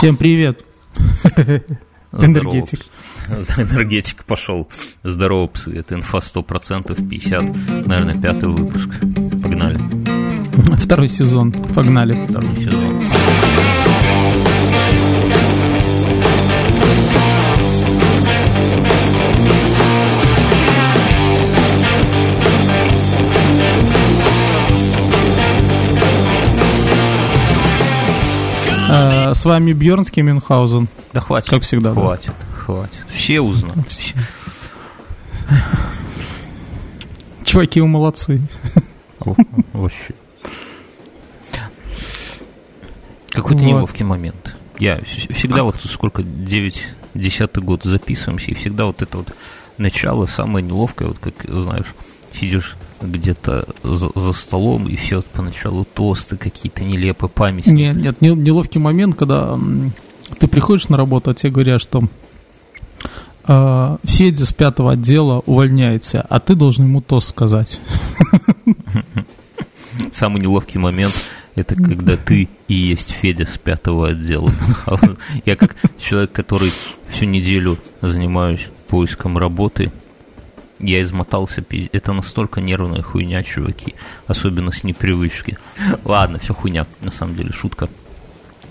Всем привет. Энергетик. За энергетик пошел. Здорово, псы. Это инфа 100%, 50, наверное, пятый выпуск. Погнали. Второй сезон. Погнали. Второй сезон. Э, С вами Бьернский Мюнхгаузен. Да хватит. Как всегда, да. Хватит, хватит. Все узнают. Чуваки, вы молодцы. Вообще. Какой-то Вот. неловкий момент. Я вс- всегда вот сколько, 9, 10 год записываемся, и всегда вот это вот начало самое неловкое, вот как, знаешь, сидишь где-то за, за столом, и все поначалу тосты какие-то нелепые, памяти. Нет, нет, не- неловкий момент, когда ты приходишь на работу, а тебе говорят, что э, Федя с пятого отдела увольняется, а ты должен ему тост сказать. Самый неловкий момент это когда ты и есть Федя с пятого отдела. Я как человек, который всю неделю занимаюсь поиском работы, я измотался, это настолько нервная хуйня, чуваки, особенно с непривычки. Ладно, все хуйня, на самом деле, шутка.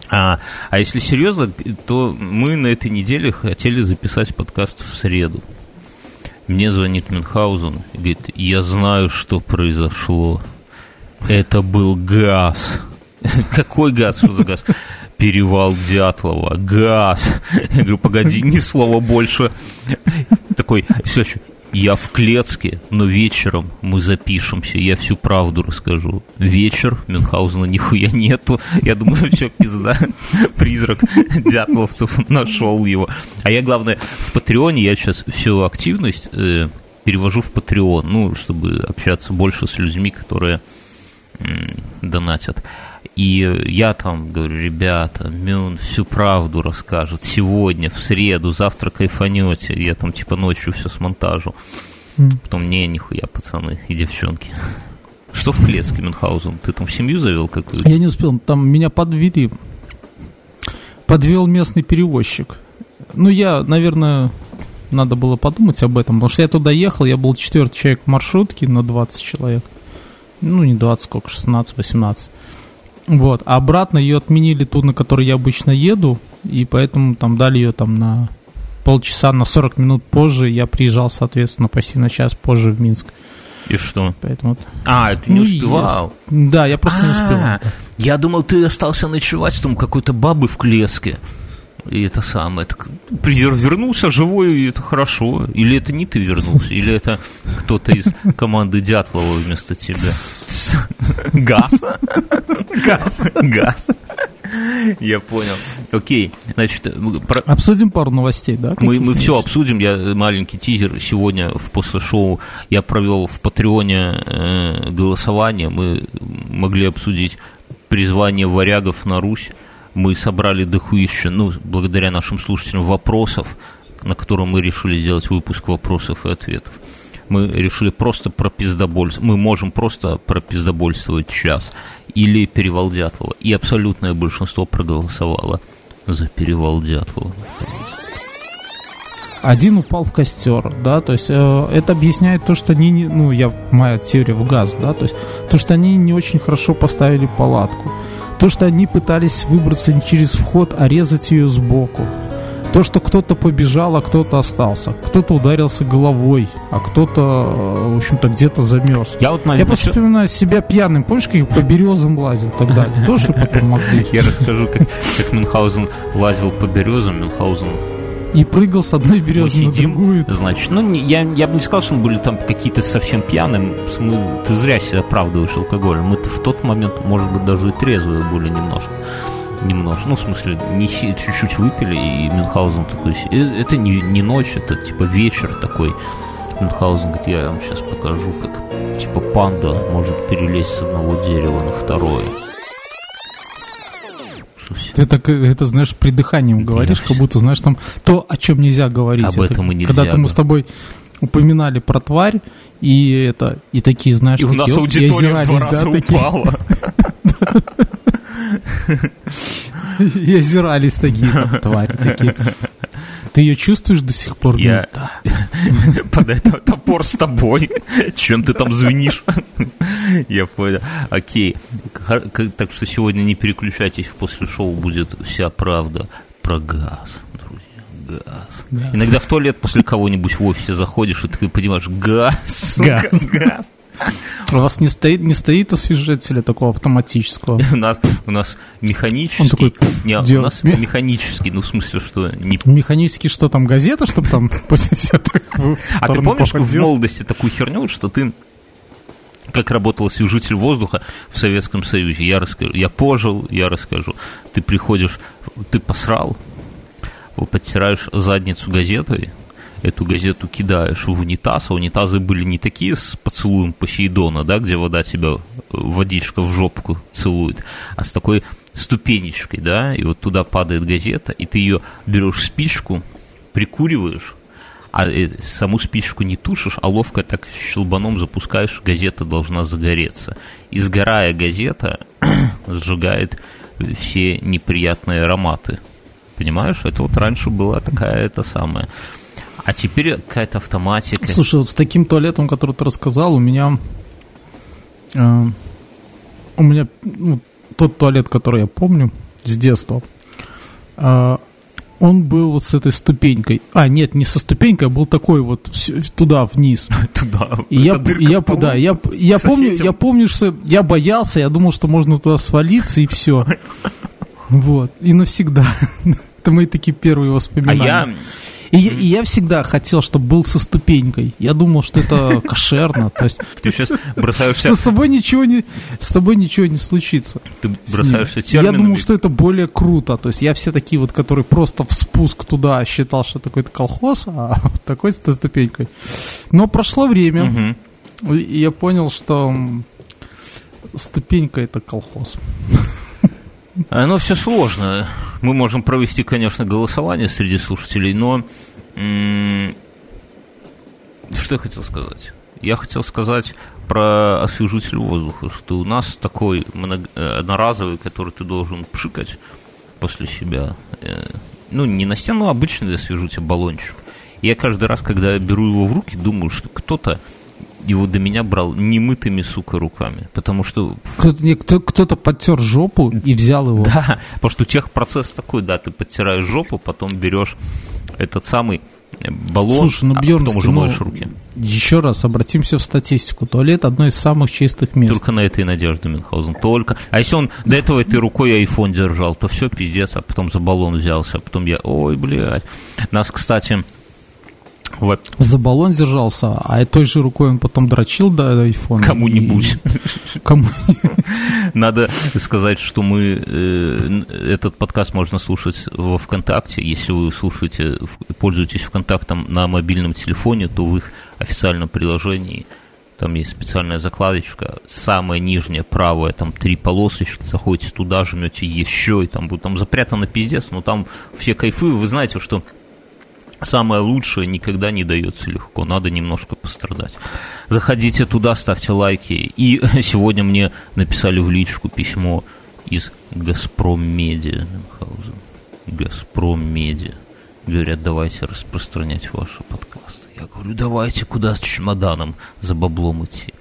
А, а если серьезно, то мы на этой неделе хотели записать подкаст в среду. Мне звонит Мюнхгаузен и говорит, я знаю, что произошло. Это был газ. Какой газ? Что за газ? Перевал Дятлова. Газ. Я говорю, погоди, ни слова больше. Такой, следующий. Я в Клецке, но вечером мы запишемся, я всю правду расскажу. Вечер, Мюнхгаузена нихуя нету. Я думаю, что пизда. Призрак дятловцев нашел его. А я, главное, в Патреоне я сейчас всю активность э, перевожу в Patreon, ну, чтобы общаться больше с людьми, которые м, донатят. И я там говорю, ребята, Мюн всю правду расскажет сегодня, в среду, завтра кайфанете. Я там типа ночью все смонтажу. Потом, не, нихуя, пацаны и девчонки. Что в Клецке, Мюнхгаузен? Ты там семью завел какую-то? Я не успел, там меня подвели. Подвел местный перевозчик. Ну, я, наверное, надо было подумать об этом, потому что я туда ехал, я был четвертый человек в маршрутке на 20 человек. Ну, не 20, сколько, 16-18. Вот, а обратно ее отменили ту, на которой я обычно еду, и поэтому там дали ее там на полчаса, на 40 минут позже. Я приезжал, соответственно, почти на час позже в Минск. И что? Поэтому вот. А, ты не Ну, успевал. Да, я просто не успел. А, Я думал, ты остался ночевать там какой-то бабы в Клеске. И это самое. Так, при- вернулся живой, и это хорошо. Или это не ты вернулся, или это кто-то из команды Дятлова вместо тебя. Газ. Газ. Газ. Я понял. Окей, значит, про- Обсудим пару новостей, да? мы, мы все обсудим. Я э, маленький тизер сегодня в после шоу я провел в Патреоне э, голосование. Мы могли обсудить призвание варягов на Русь. Мы собрали дохуище, ну, благодаря нашим слушателям, вопросов, на которые мы решили сделать выпуск вопросов и ответов. Мы решили просто про пиздобольство. Мы можем просто про пиздобольствовать час. Или перевал Дятлова. И абсолютное большинство проголосовало за перевал Дятлова. Один упал в костер, да, то есть э, это объясняет то, что они, не, ну, я моя теория в газ, да, то есть то, что они не очень хорошо поставили палатку, то, что они пытались выбраться не через вход, а резать ее сбоку, то, что кто-то побежал, а кто-то остался, кто-то ударился головой, а кто-то, э, в общем-то, где-то замерз. Я вот, Я просто вспоминаю себя пьяным, помнишь, как я по березам лазил и так далее, тоже потом могли. Я расскажу, как Мюнхгаузен лазил по березам. Мюнхгаузен И прыгал с одной березы на другую. значит, ну, я, я бы не сказал, что мы были там какие-то совсем пьяные. Мы, ты зря себя оправдываешь алкоголем. Мы-то в тот момент, может быть, даже и трезвые были немножко. Немножко, ну, в смысле, не чуть-чуть выпили, и Мюнхгаузен такой, э, это не, не ночь, это типа вечер такой. Мюнхгаузен говорит, я вам сейчас покажу, как типа панда может перелезть с одного дерева на второе. Все- Ты так э, это, знаешь, придыханием говоришь, как будто, знаешь, там то, о чем нельзя говорить. Об Это этом и нельзя Когда-то мы с тобой упоминали про тварь, и это, и такие, знаешь, И у нас такие, оп, и аудитория в два да, раза такие. упала. И озирались такие, там, твари такие. Ты ее чувствуешь до сих пор? Я... Да. Подай то- топор с тобой. Чем ты там звенишь? Я понял. Окей. Так что сегодня не переключайтесь, после шоу будет вся правда про газ, друзья. Газ. Газ. Иногда в туалет после кого-нибудь в офисе заходишь, и ты понимаешь, газ, Газ. газ. У вас не стоит, не стоит освежителя такого автоматического? У нас, у нас механический, Он такой, не, у нас механический, ну в смысле, что не Механически что там, газета, чтобы там после себя так в А ты помнишь в молодости такую херню, что ты как работал освежитель воздуха в Советском Союзе? Я расскажу. Я пожил, я расскажу. Ты приходишь, ты посрал, подтираешь задницу газетой, эту газету кидаешь в унитаз, а унитазы были не такие с поцелуем Посейдона, да, где вода тебя, водичка в жопку целует, а с такой ступенечкой, да, и вот туда падает газета, и ты ее берешь спичку, прикуриваешь, а э, саму спичку не тушишь, а ловко так щелбаном запускаешь, газета должна загореться. И сгорая газета сжигает все неприятные ароматы. Понимаешь? Это вот раньше была такая это самая. А теперь какая-то автоматика. Слушай, вот с таким туалетом, который ты рассказал, у меня... э, у меня ну, тот туалет, который я помню с детства, э, он был вот с этой ступенькой. А, нет, не со ступенькой, а был такой вот туда, вниз. туда. И я, я, да, я, я помню, я помню, что я боялся, я думал, что можно туда свалиться и все. Вот, и навсегда. Это мои такие первые А воспоминания. я, И, я- и я всегда хотел, чтобы был со ступенькой. Я думал, что это кошерно. То есть, ты сейчас бросаешься, что с тобой ничего не, с тобой ничего не случится. ты бросаешься ним. Я терминами. думал, что это более круто. То есть я все такие вот, которые просто в спуск туда считал, что такой-то колхоз, а такой со ступенькой. Но прошло время, Мгм. и я понял, что ступенька это колхоз. Оно все сложно. Мы можем провести, конечно, голосование среди слушателей, но что я хотел сказать? Я хотел сказать про освежитель воздуха, что у нас такой э, одноразовый, который ты должен пшикать после себя. э, Ну, не на стену, а обычный освежитель, баллончик. Я каждый раз, когда беру его в руки, думаю, что кто-то его до меня брал немытыми, сука, руками. Потому что Кто-то, кто-то подтер жопу и взял его. да, потому что техпроцесс такой, да, ты подтираешь жопу, потом берешь этот самый э, баллон, Слушай, ну, а потом Бьернский, уже ну, моешь руки. Еще раз обратимся в статистику. Туалет одно из самых чистых мест. Только на этой надежде Мюнхгаузен, только. А если он до этого этой рукой айфон держал, то все, пиздец, а потом за баллон взялся, а потом я, ой, блядь. Нас, кстати, во- За баллон держался, а той же рукой он потом дрочил до айфона. кому-нибудь. И- Кому Надо сказать, что мы э, этот подкаст можно слушать во ВКонтакте. Если вы слушаете, пользуетесь ВКонтактом на мобильном телефоне, то в их официальном приложении там есть специальная закладочка, самая нижняя правая, там три полосочки, заходите туда, жмете еще, и там будет там запрятано пиздец, но там все кайфы, вы знаете, что самое лучшее никогда не дается легко, надо немножко пострадать. Заходите туда, ставьте лайки. И сегодня мне написали в личку письмо из Газпром Медиа. Мюнхгаузен. Газпром Медиа. Говорят, давайте распространять ваши подкасты. Я говорю, давайте куда с чемоданом за баблом идти.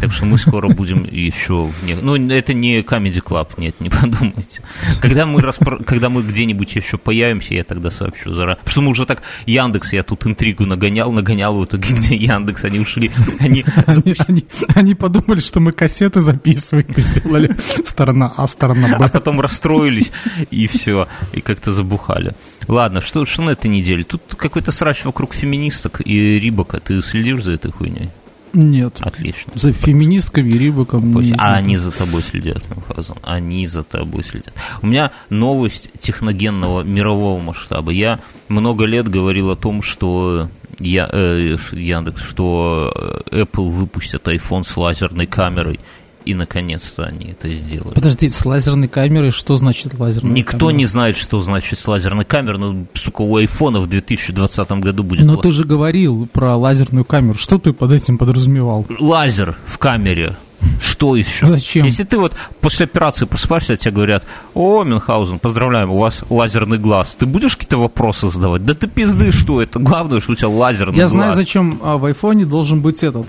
Так что мы скоро будем еще в не... Ну, это не Comedy Club, нет, не подумайте. Когда мы, распро- когда мы где-нибудь еще появимся, я тогда сообщу заранее. Потому что мы уже так... Яндекс, я тут интригу нагонял, нагонял в итоге, где Яндекс, они ушли. Они Они, они- они подумали, что мы кассеты записываем сделали сторона А, сторона а Б. потом расстроились, и все, и как-то забухали. Ладно, что, что на этой неделе? Тут какой-то срач вокруг феминисток и Рибака. Ты следишь за этой хуйней? Нет. Отлично. За феминистками и рибаком. А они за тобой следят, Мюнхгаузен. Они за тобой следят. У меня новость техногенного мирового масштаба. Я много лет говорил о том, что я, э, Яндекс, что э, Apple выпустит iPhone с лазерной камерой. И наконец-то они это сделали. Подожди, с лазерной камерой что значит лазерная Никто камера? не знает, что значит с лазерной камерой, но, сука, у айфона в 2020 году будет Но ла- ты же говорил про лазерную камеру. Что ты под этим подразумевал? лазер в камере. Что еще? Зачем? Если ты вот после операции просыпаешься, тебе говорят, о, Мюнхгаузен, поздравляем, у вас лазерный глаз. Ты будешь какие-то вопросы задавать? Да ты пизды, что это? Главное, что у тебя лазерный Я глаз. знаю, зачем а, в айфоне должен быть этот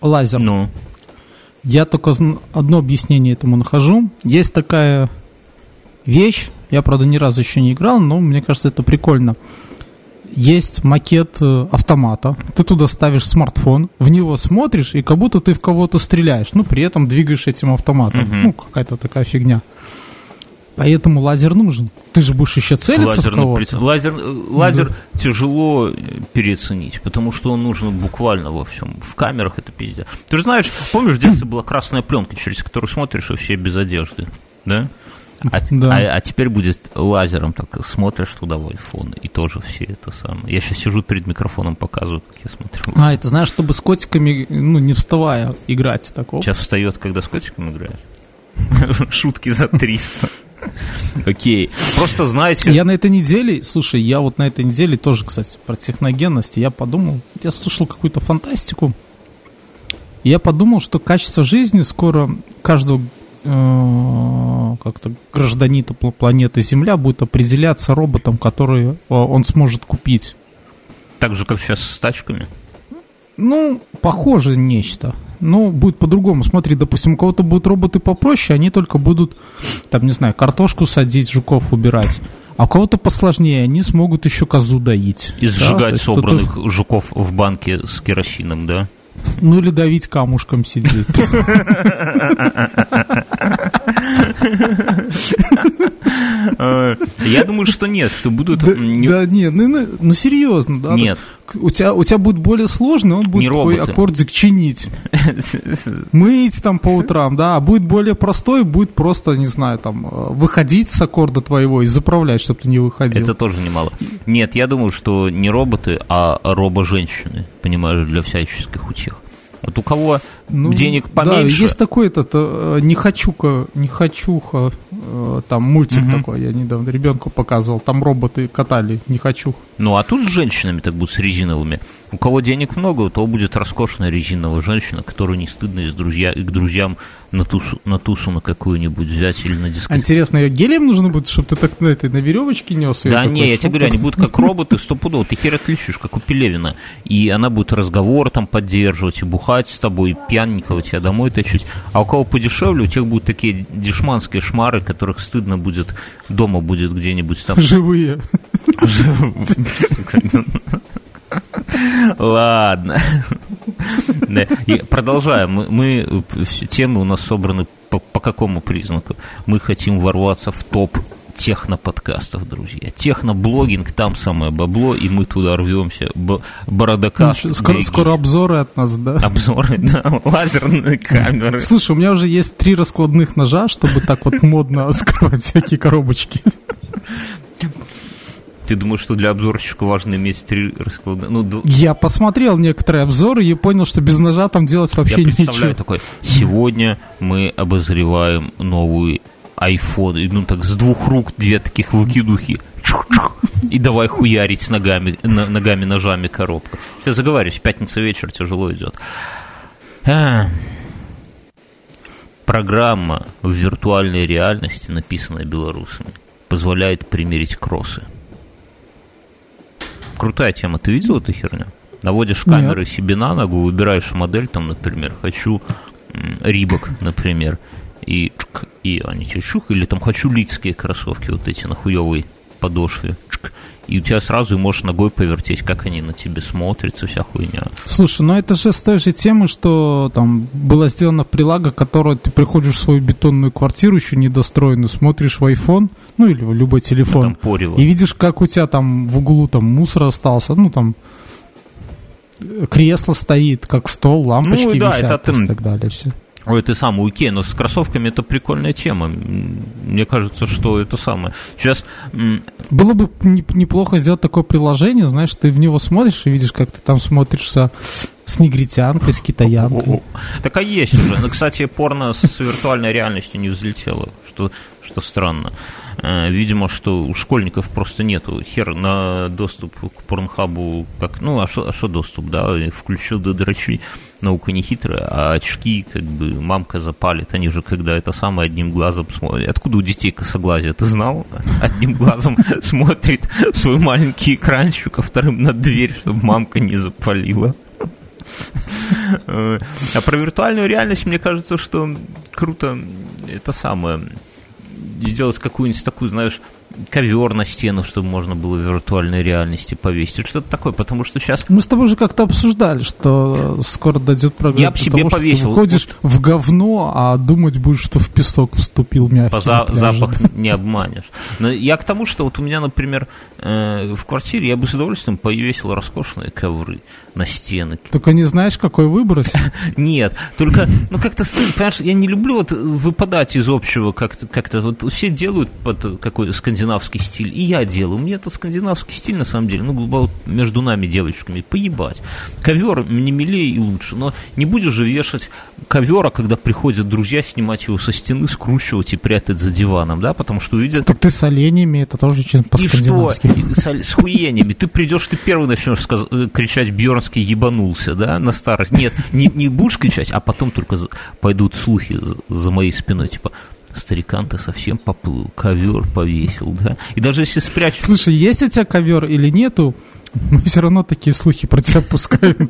лазер. Ну, Я только одно объяснение этому нахожу. Есть такая вещь, я, правда, ни разу еще не играл, но мне кажется, это прикольно. Есть макет э, автомата, ты туда ставишь смартфон, в него смотришь, и как будто ты в кого-то стреляешь, ну, при этом двигаешь этим автоматом. Мгм. Ну, какая-то такая фигня. Поэтому лазер нужен. Ты же будешь еще целиться в лазерный кого-то. Лазер, лазер тяжело э, переоценить, потому что он нужен буквально во всем. В камерах это пиздец. Ты же знаешь, помнишь, в детстве была красная пленка, через которую смотришь, и все без одежды, да? А, Да. а- а теперь будет лазером, так смотришь туда в iPhone, и тоже все это самое. Я сейчас сижу перед микрофоном, показываю, как я смотрю. А, это знаешь, чтобы с котиками, ну, не вставая, играть такого. Сейчас встает, когда с котиком играешь. Шутки за 300. Окей. Просто знаете... Я на этой неделе, слушай, я вот на этой неделе тоже, кстати, про техногенность, я подумал, я слушал какую-то фантастику, я подумал, что качество жизни скоро каждого э, как-то гражданина пл- планеты Земля будет определяться роботом, который э, он сможет купить. Так же, как сейчас с тачками. Ну, похоже нечто. Но будет по-другому. Смотри, допустим, у кого-то будут роботы попроще, они только будут, там, не знаю, картошку садить, жуков убирать. А у кого-то посложнее, они смогут еще козу доить. И Да, сжигать есть кто-то- собранных жуков в банке с керосином, да? Ну, или давить камушком сидеть. Э, Я думаю, что нет, что будут... Да, нет, ну, ну, ну, серьезно, да. Нет. У тебя, у тебя будет более сложный, он будет роботы. аккордик чинить. Мыть там по утрам, да. А будет более простой, будет просто, не знаю, там, э, выходить с аккорда твоего и заправлять, чтобы ты не выходил. Это тоже немало. Нет, я думаю, что не роботы, а робо-женщины, понимаешь, для всяческих утех. Вот у кого Ну, денег Да, поменьше... есть такой этот э, не хочука, не хочуха, э, там мультик Мгм. такой, я недавно ребенку показывал, там роботы катали, не хочу. Ну, а тут с женщинами так будут, с резиновыми. У кого денег много, у того будет роскошная резиновая женщина, которую не стыдно из друзья, и к друзьям на тусу, на тусу на какую-нибудь взять или на А дискотеку. интересно, ее гелем нужно будет, чтобы ты так на этой на веревочке нес? Да не, я тебе говорю, они будут как роботы, стопудово. Ты хер отличишь, как у Пелевина. И она будет разговор там поддерживать, и бухать с тобой, и пьяненького тебя домой тащить. А у кого подешевле, у тех будут такие дешманские шмары, которых стыдно будет, дома будет где-нибудь там. Живые. Ладно. Да, и Продолжаем. Мы, темы у нас собраны по, по какому признаку? Мы хотим ворваться в топ техноподкастов, друзья. Техноблогинг, там самое бабло, и мы туда рвемся. Б- Бородокаст. Ну, Скоро, скоро обзоры от нас, да? Обзоры, да, лазерные камеры. Слушай, у меня уже есть три раскладных ножа, чтобы так вот модно скрывать всякие коробочки. Ты думаешь, что для обзорщика важно иметь три расклада? Ну, д- Я посмотрел некоторые обзоры и понял, что без ножа там делать Я вообще представляю ничего. такой, сегодня мы обозреваем новый iPhone, ну так с двух рук две таких выкидухи, и давай хуярить с ногами, ногами, ножами коробку. Все заговариваюсь, пятница вечер тяжело идет. А. Программа в виртуальной реальности, написанная белорусами, позволяет примерить кроссы. Крутая тема. Ты видел эту херню? Наводишь Нет. камеры себе на ногу, выбираешь модель, там, например, хочу Рибок, например, и, и они тебе чух, или там хочу лицкие кроссовки, вот эти на хуевой подошве, и у тебя сразу можешь ногой повертеть, как они на тебе смотрятся, вся хуйня. Слушай, ну это же с той же темы, что там была сделана прилага, которая ты приходишь в свою бетонную квартиру еще недостроенную, смотришь в iPhone, ну или в любой телефон, и видишь, как у тебя там в углу там мусор остался, ну там кресло стоит, как стол, лампочки Ну, да, висят это и так далее. Все. Ой, ты сам у Икеи, но с кроссовками это прикольная тема. Мне кажется, что это самое. Сейчас Было бы не- неплохо сделать такое приложение, знаешь, ты в него смотришь и видишь, как ты там смотришься С негритянкой, с китаянкой. Так а есть уже. Ну, кстати, порно с виртуальной реальностью не взлетело, что, что странно. Э, видимо, что у школьников просто нету. Хер на доступ к порнхабу, как, ну, а что а доступ, да, включил до дрочи, наука не хитрая, а очки, как бы, мамка запалит, они же, когда это самое одним глазом смотрят. Откуда у детей косоглазие, ты знал? Одним глазом смотрит свой маленький экранчик, а вторым на дверь, чтобы мамка не запалила. Э, а про виртуальную реальность, мне кажется, что круто это самое сделать какую-нибудь такую, знаешь, ковер на стену, чтобы можно было в виртуальной реальности повесить. Что-то такое, потому что сейчас... Мы с тобой же как-то обсуждали, что скоро дойдет прогресс Я бы себе того, повесил. Ты выходишь в говно, а думать будешь, что в песок вступил мягкий. По за- запах не обманешь. Но я к тому, что вот у меня, например, э, в квартире я бы с удовольствием повесил роскошные ковры на стены. Только не знаешь, какой выбрать? Нет, только, ну как-то понимаешь, я не люблю вот выпадать из общего как-то, как-то вот все делают под какой скандинавский стиль, и я делаю. Мне это скандинавский стиль, на самом деле, ну, глубоко между нами, девочками, поебать. Ковер мне милее и лучше, но не будешь же вешать ковера, когда приходят друзья, снимать его со стены, скручивать и прятать за диваном, да, потому что увидят... Так ты с оленями, это тоже очень по-скандинавски. И что? С, с хуенями. Ты придешь, ты первый начнешь сказ... Э, кричать Бьернский ебанулся, да, на старость. Нет, не, не будешь кричать, а потом только пойдут слухи за моей спиной, типа, старикан ты совсем поплыл, ковер повесил, да? И даже если спрячешь... Слушай, есть у тебя ковер или нету, мы все равно такие слухи про тебя пускаем.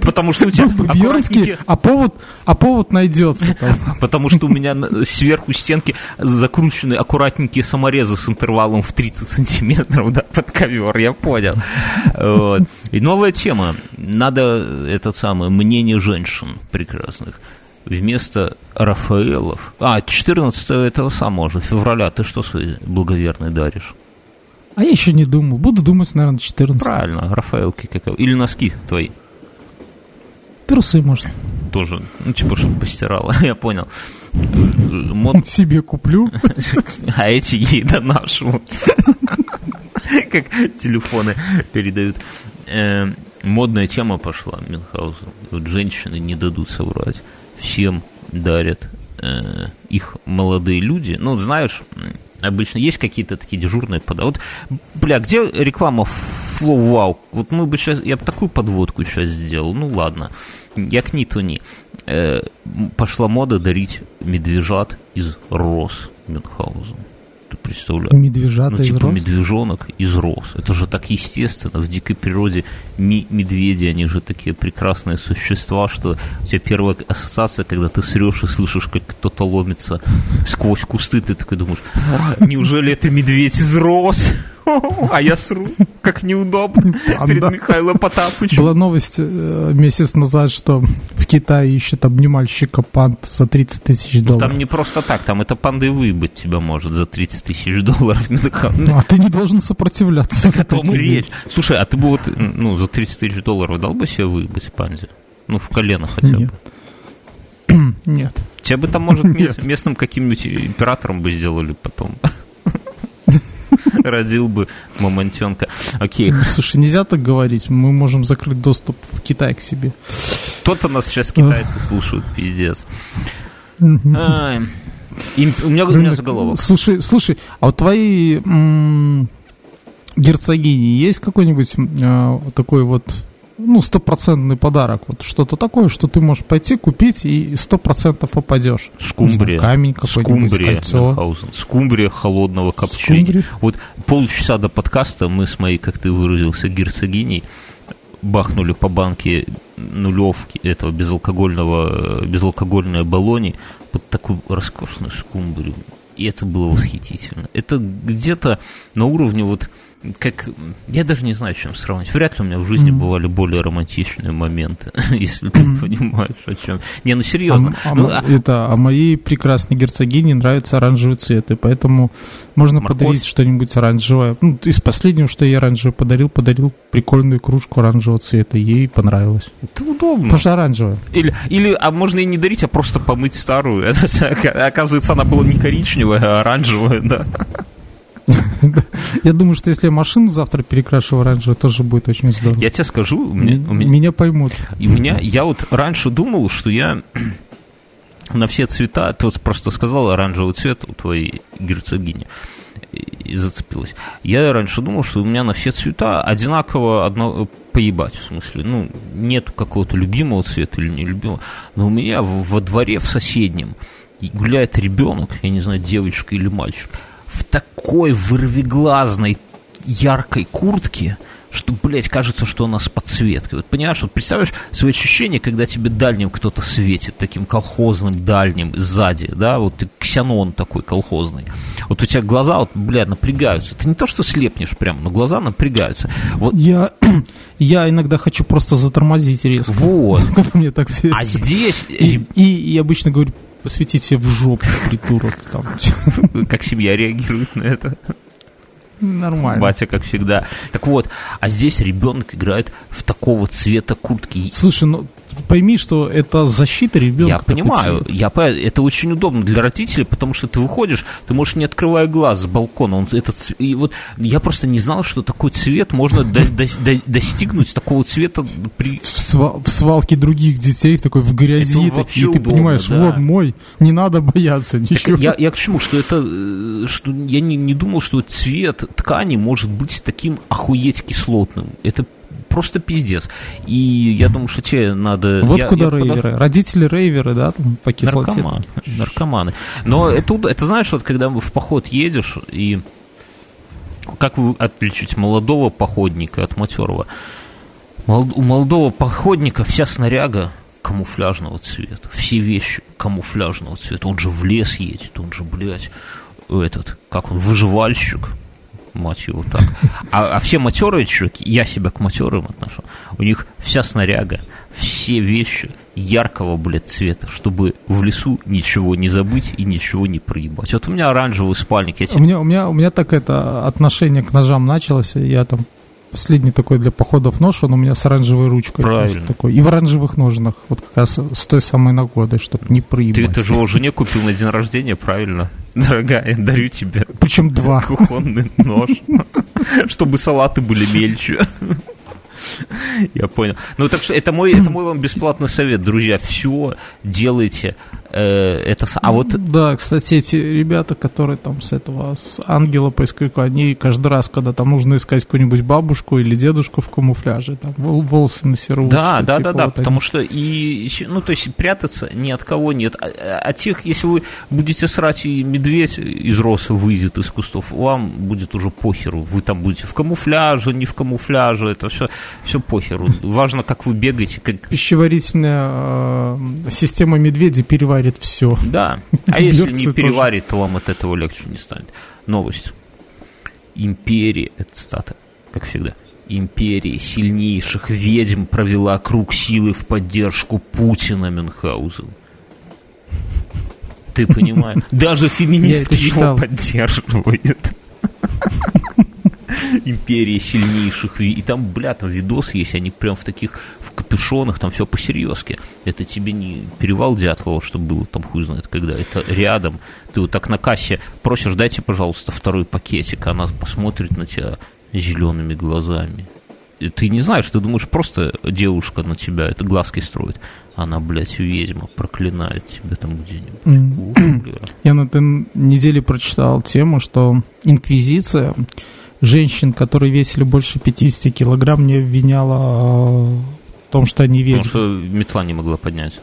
Потому что у тебя Бьернский, а повод, а повод найдется. Потому что у меня сверху стенки закручены аккуратненькие саморезы с интервалом в 30 сантиметров да, под ковер, я понял. Вот. И новая тема. Надо этот самый мнение женщин прекрасных вместо Рафаэлов... А, 14 этого самого же, февраля, ты что свои благоверные даришь? А я еще не думал. Буду думать, наверное, 14 Правильно, Рафаэлки как Или носки твои. Трусы, может. Тоже, ну, типа, чтобы постирала, я понял. Мод... Себе куплю. А эти ей доношу. Как телефоны передают. Э, модная тема пошла, Мюнхгаузен. Вот женщины не дадут соврать всем дарят э, их молодые люди. Ну, знаешь, обычно есть какие-то такие дежурные подводки. Вот, бля, где реклама Flow Wow? Вот мы бы сейчас, я бы такую подводку сейчас сделал. Ну, ладно, як ни то ни. Э, пошла мода дарить медвежат из роз Мюнхгаузен ты представляешь? Медвежата ну, типа из медвежонок из роз. Это же так естественно. В дикой природе ми- медведи, они же такие прекрасные существа, что у тебя первая ассоциация, когда ты срешь и слышишь, как кто-то ломится сквозь кусты, ты такой думаешь, «А, неужели это медведь из роз? А я сру, как неудобно Панда. перед Михаилом Потапычем. Была новость э, месяц назад, что в Китае ищет обнимальщика панд за 30 тысяч долларов. Ну, там не просто так, там это панда и выебать тебя может за 30 тысяч долларов. Ну, а ты не должен сопротивляться. Так о том и речь. Слушай, а ты бы вот ну, за 30 тысяч долларов дал бы себе выебать панде? Ну, в колено хотя бы. Нет. Тебя бы там, может, местным каким-нибудь императором бы сделали потом. родил бы мамонтенка. Окей. Слушай, нельзя так говорить. Мы можем закрыть доступ в Китай к себе. Кто-то нас сейчас китайцы слушают, пиздец. у меня, у меня заголовок. Слушай, слушай, а вот твои герцогини есть какой-нибудь а, такой вот ну, стопроцентный подарок. Вот что-то такое, что ты можешь пойти купить и сто процентов попадешь. Скумбрия. камень какой-нибудь, Скумбрия, кольцо. Скумбрия холодного копчения. Скумбрия. Вот полчаса до подкаста мы с моей, как ты выразился, герцогиней бахнули по банке нулевки этого безалкогольного, безалкогольной баллони под такую роскошную скумбрию. И это было восхитительно. Это где-то на уровне вот как я даже не знаю, чем сравнить. Вряд ли у меня в жизни mm-hmm. бывали более романтичные моменты, если ты понимаешь, о чем. Не, ну серьезно. А, ну, а... Это, а моей прекрасной герцогине нравятся оранжевые цветы, поэтому можно Морковь. подарить что-нибудь оранжевое. Ну, из последнего, что я оранжевое подарил, подарил прикольную кружку оранжевого цвета. Ей понравилось. Это удобно. Потому что оранжевая. Или, или, а можно и не дарить, а просто помыть старую. Оказывается, она была не коричневая, а оранжевая, да. Я думаю, что если я машину завтра перекрашу в оранжевый, тоже будет очень здорово. Я тебе скажу, у меня, у меня, меня поймут. И меня, я вот раньше думал, что я на все цвета, ты вот просто сказал оранжевый цвет у твоей герцогини и зацепилась. Я раньше думал, что у меня на все цвета одинаково одно, поебать, в смысле, ну, нету какого-то любимого цвета или нелюбимого, но у меня во дворе в соседнем гуляет ребенок, я не знаю, девочка или мальчик, в такой вырвиглазной яркой куртке, что, блядь, кажется, что она с подсветкой. Вот понимаешь, вот представляешь свои ощущения, когда тебе дальним кто-то светит, таким колхозным дальним сзади, да, вот ты ксенон такой колхозный. Вот у тебя глаза, вот, блядь, напрягаются. Это не то, что слепнешь прямо, но глаза напрягаются. Вот. Я, я иногда хочу просто затормозить резко. Вот. Когда мне так светит. А здесь... И, и, и обычно говорю, посветите в жопу, придурок. Там. Как семья реагирует на это? Нормально. Батя, как всегда. Так вот, а здесь ребенок играет в такого цвета куртки. Слушай, ну пойми, что это защита ребенка. Я понимаю, я, это очень удобно для родителей, потому что ты выходишь, ты можешь не открывая глаз с балкона. Он, этот, и вот я просто не знал, что такой цвет можно до, до, до, достигнуть такого цвета при... В, свал, в свалке других детей, такой в грязи, так, и ты понимаешь, да. вот мой, не надо бояться ничего. Так я, я к чему, что это, э, что я не, не думал, что цвет ткани может быть таким охуеть кислотным. Это просто пиздец. И я думаю, что тебе надо... Вот я, куда я рейверы. Подож... Родители рейверы, да, там, по кислоте. Наркоманы. Наркоманы. Но это, это знаешь, вот когда в поход едешь, и как вы отличить молодого походника от матерого? У молодого походника вся снаряга камуфляжного цвета. Все вещи камуфляжного цвета. Он же в лес едет, он же, блядь, этот, как он, выживальщик мать его так. А, а все матерые чуваки, я себя к матерым отношу, у них вся снаряга, все вещи яркого, блядь, цвета, чтобы в лесу ничего не забыть и ничего не проебать. Вот у меня оранжевый спальник. Я тебе... у, меня, у, меня, у меня так это отношение к ножам началось, я там последний такой для походов нож, он у меня с оранжевой ручкой. Правильно. Такой. И в оранжевых ножнах, вот как раз с той самой нагодой, чтобы не проебать. Ты это же его жене купил на день рождения, правильно? Дорогая, дарю тебе. Причем два. Кухонный нож. Чтобы салаты были мельче. Я понял. Ну так что это мой, это мой вам бесплатный совет, друзья. Все делайте это, а вот... Да, кстати, эти ребята, которые там с этого, с ангела поисковика, они каждый раз, когда там нужно искать какую-нибудь бабушку или дедушку в камуфляже, там волосы насерут. Да, да, типа, да, да, вот потому они... что и, ну, то есть прятаться ни от кого нет. А, а тех, если вы будете срать и медведь из роса выйдет из кустов, вам будет уже похеру. Вы там будете в камуфляже, не в камуфляже, это все, все похеру. Важно, как вы бегаете. Как... Пищеварительная э, система медведя переваривает переварит все. Да. А если не переварит, то вам от этого легче не станет. Новость. Империя, это стата, как всегда. Империя сильнейших ведьм провела круг силы в поддержку Путина Мюнхгаузен. Ты понимаешь? Даже феминистки его поддерживают империя сильнейших. И там, бля, там видос есть, они прям в таких, в капюшонах, там все по-серьезки. Это тебе не перевал Дятлова, чтобы было там хуй знает когда. Это рядом. Ты вот так на кассе просишь, дайте, пожалуйста, второй пакетик. Она посмотрит на тебя зелеными глазами. И ты не знаешь, ты думаешь, просто девушка на тебя это глазки строит. Она, блядь, ведьма, проклинает тебя там где-нибудь. Mm. Я на этой неделе прочитал тему, что инквизиция женщин, которые весили больше 50 килограмм, не обвиняла э, в том, что они весят. Потому что метла не могла поднять.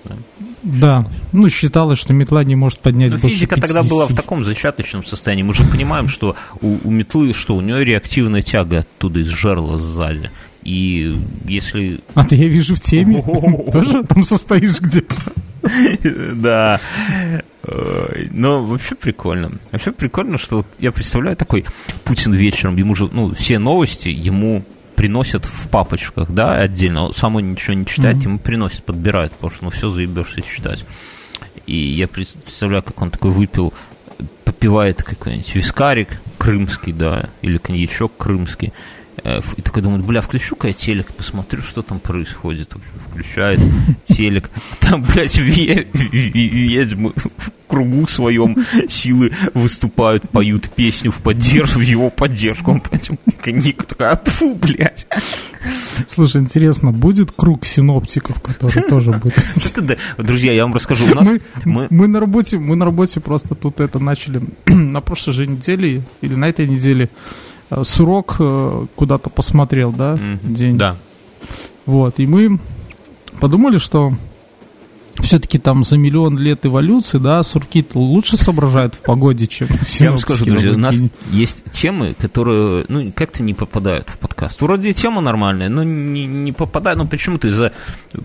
Да, да. ну считалось, что метла не может поднять Но больше физика 50. тогда была в таком зачаточном состоянии. Мы же понимаем, что у, у метлы, что у нее реактивная тяга оттуда из жерла сзади. И если... А ты, я вижу, в теме. Тоже там состоишь где-то. Да. Но вообще прикольно. Вообще прикольно, что вот я представляю такой Путин вечером, ему же, ну, все новости ему приносят в папочках, да, отдельно. Он сам ничего не читает, mm-hmm. ему приносят, подбирают, потому что ну все заебешься читать. И я представляю, как он такой выпил, попивает какой-нибудь вискарик крымский, да, или коньячок крымский, Э, И такой думает, бля, включу-ка я телек, посмотрю, что там происходит. Включает телек. Там, блядь, ве- ве- ведьмы в кругу своем силы выступают, поют песню в поддержку, в его поддержку. Он потом Ника такая, фу, блядь. Слушай, интересно, будет круг синоптиков, который тоже будет? Друзья, я вам расскажу. У нас Мы, мы- мы на работе, мы на работе просто тут это начали на прошлой же неделе или на этой неделе э, Сурок э, куда-то посмотрел, да, Мгм. день. Да. Вот, и мы подумали, что все-таки там за миллион лет эволюции, да, сурки лучше соображают в погоде, чем Я вам скажу, друзья, у нас на есть темы, которые, ну, как-то не попадают в подкаст. Вроде тема нормальная, но не, не попадает, ну, почему-то из-за,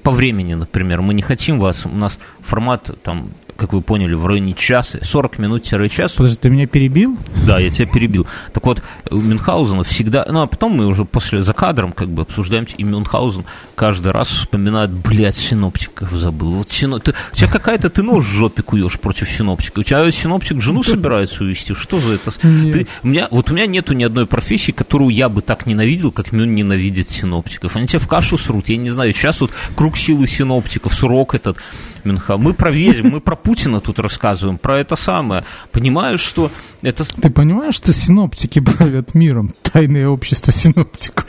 по времени, например, мы не хотим вас, у нас формат, там, как вы поняли, в районе часа, 40 минут-час, Подожди, ты меня перебил? да, я тебя перебил. Так вот, у Мюнхгаузена всегда... Ну, а потом мы уже после, за кадром как бы обсуждаем, и Мюнхгаузен каждый раз вспоминает, блядь, синоптиков забыл. Вот сино... ты, у тебя какая-то... Ты нож в жопе куешь против синоптика. У тебя синоптик жену собирается увезти. Что за это? Нет. Ты, у меня, вот у меня нету ни одной профессии, которую я бы так ненавидел, как Мюн ненавидит синоптиков. Они тебя в кашу срут. Я не знаю, сейчас вот круг силы синоптиков, срок этот, Мюнха. Мы про ведьм, мы про Путина тут рассказываем, про это самое. Понимаешь, что это... Ты понимаешь, что синоптики правят миром? Тайное общество синоптиков.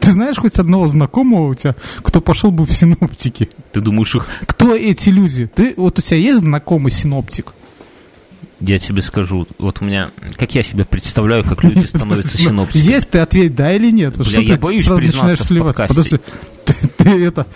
Ты знаешь хоть одного знакомого у тебя, кто пошел бы в синоптики? Ты думаешь, их... Кто эти люди? Ты, вот у тебя есть знакомый синоптик? Я тебе скажу, вот у меня... Как я себе представляю, как люди становятся синоптиками. Есть, ты ответь, да или нет? Бля, что я ты боюсь сразу начинаешь сливаться? подкасте. Подожди, ты, ты это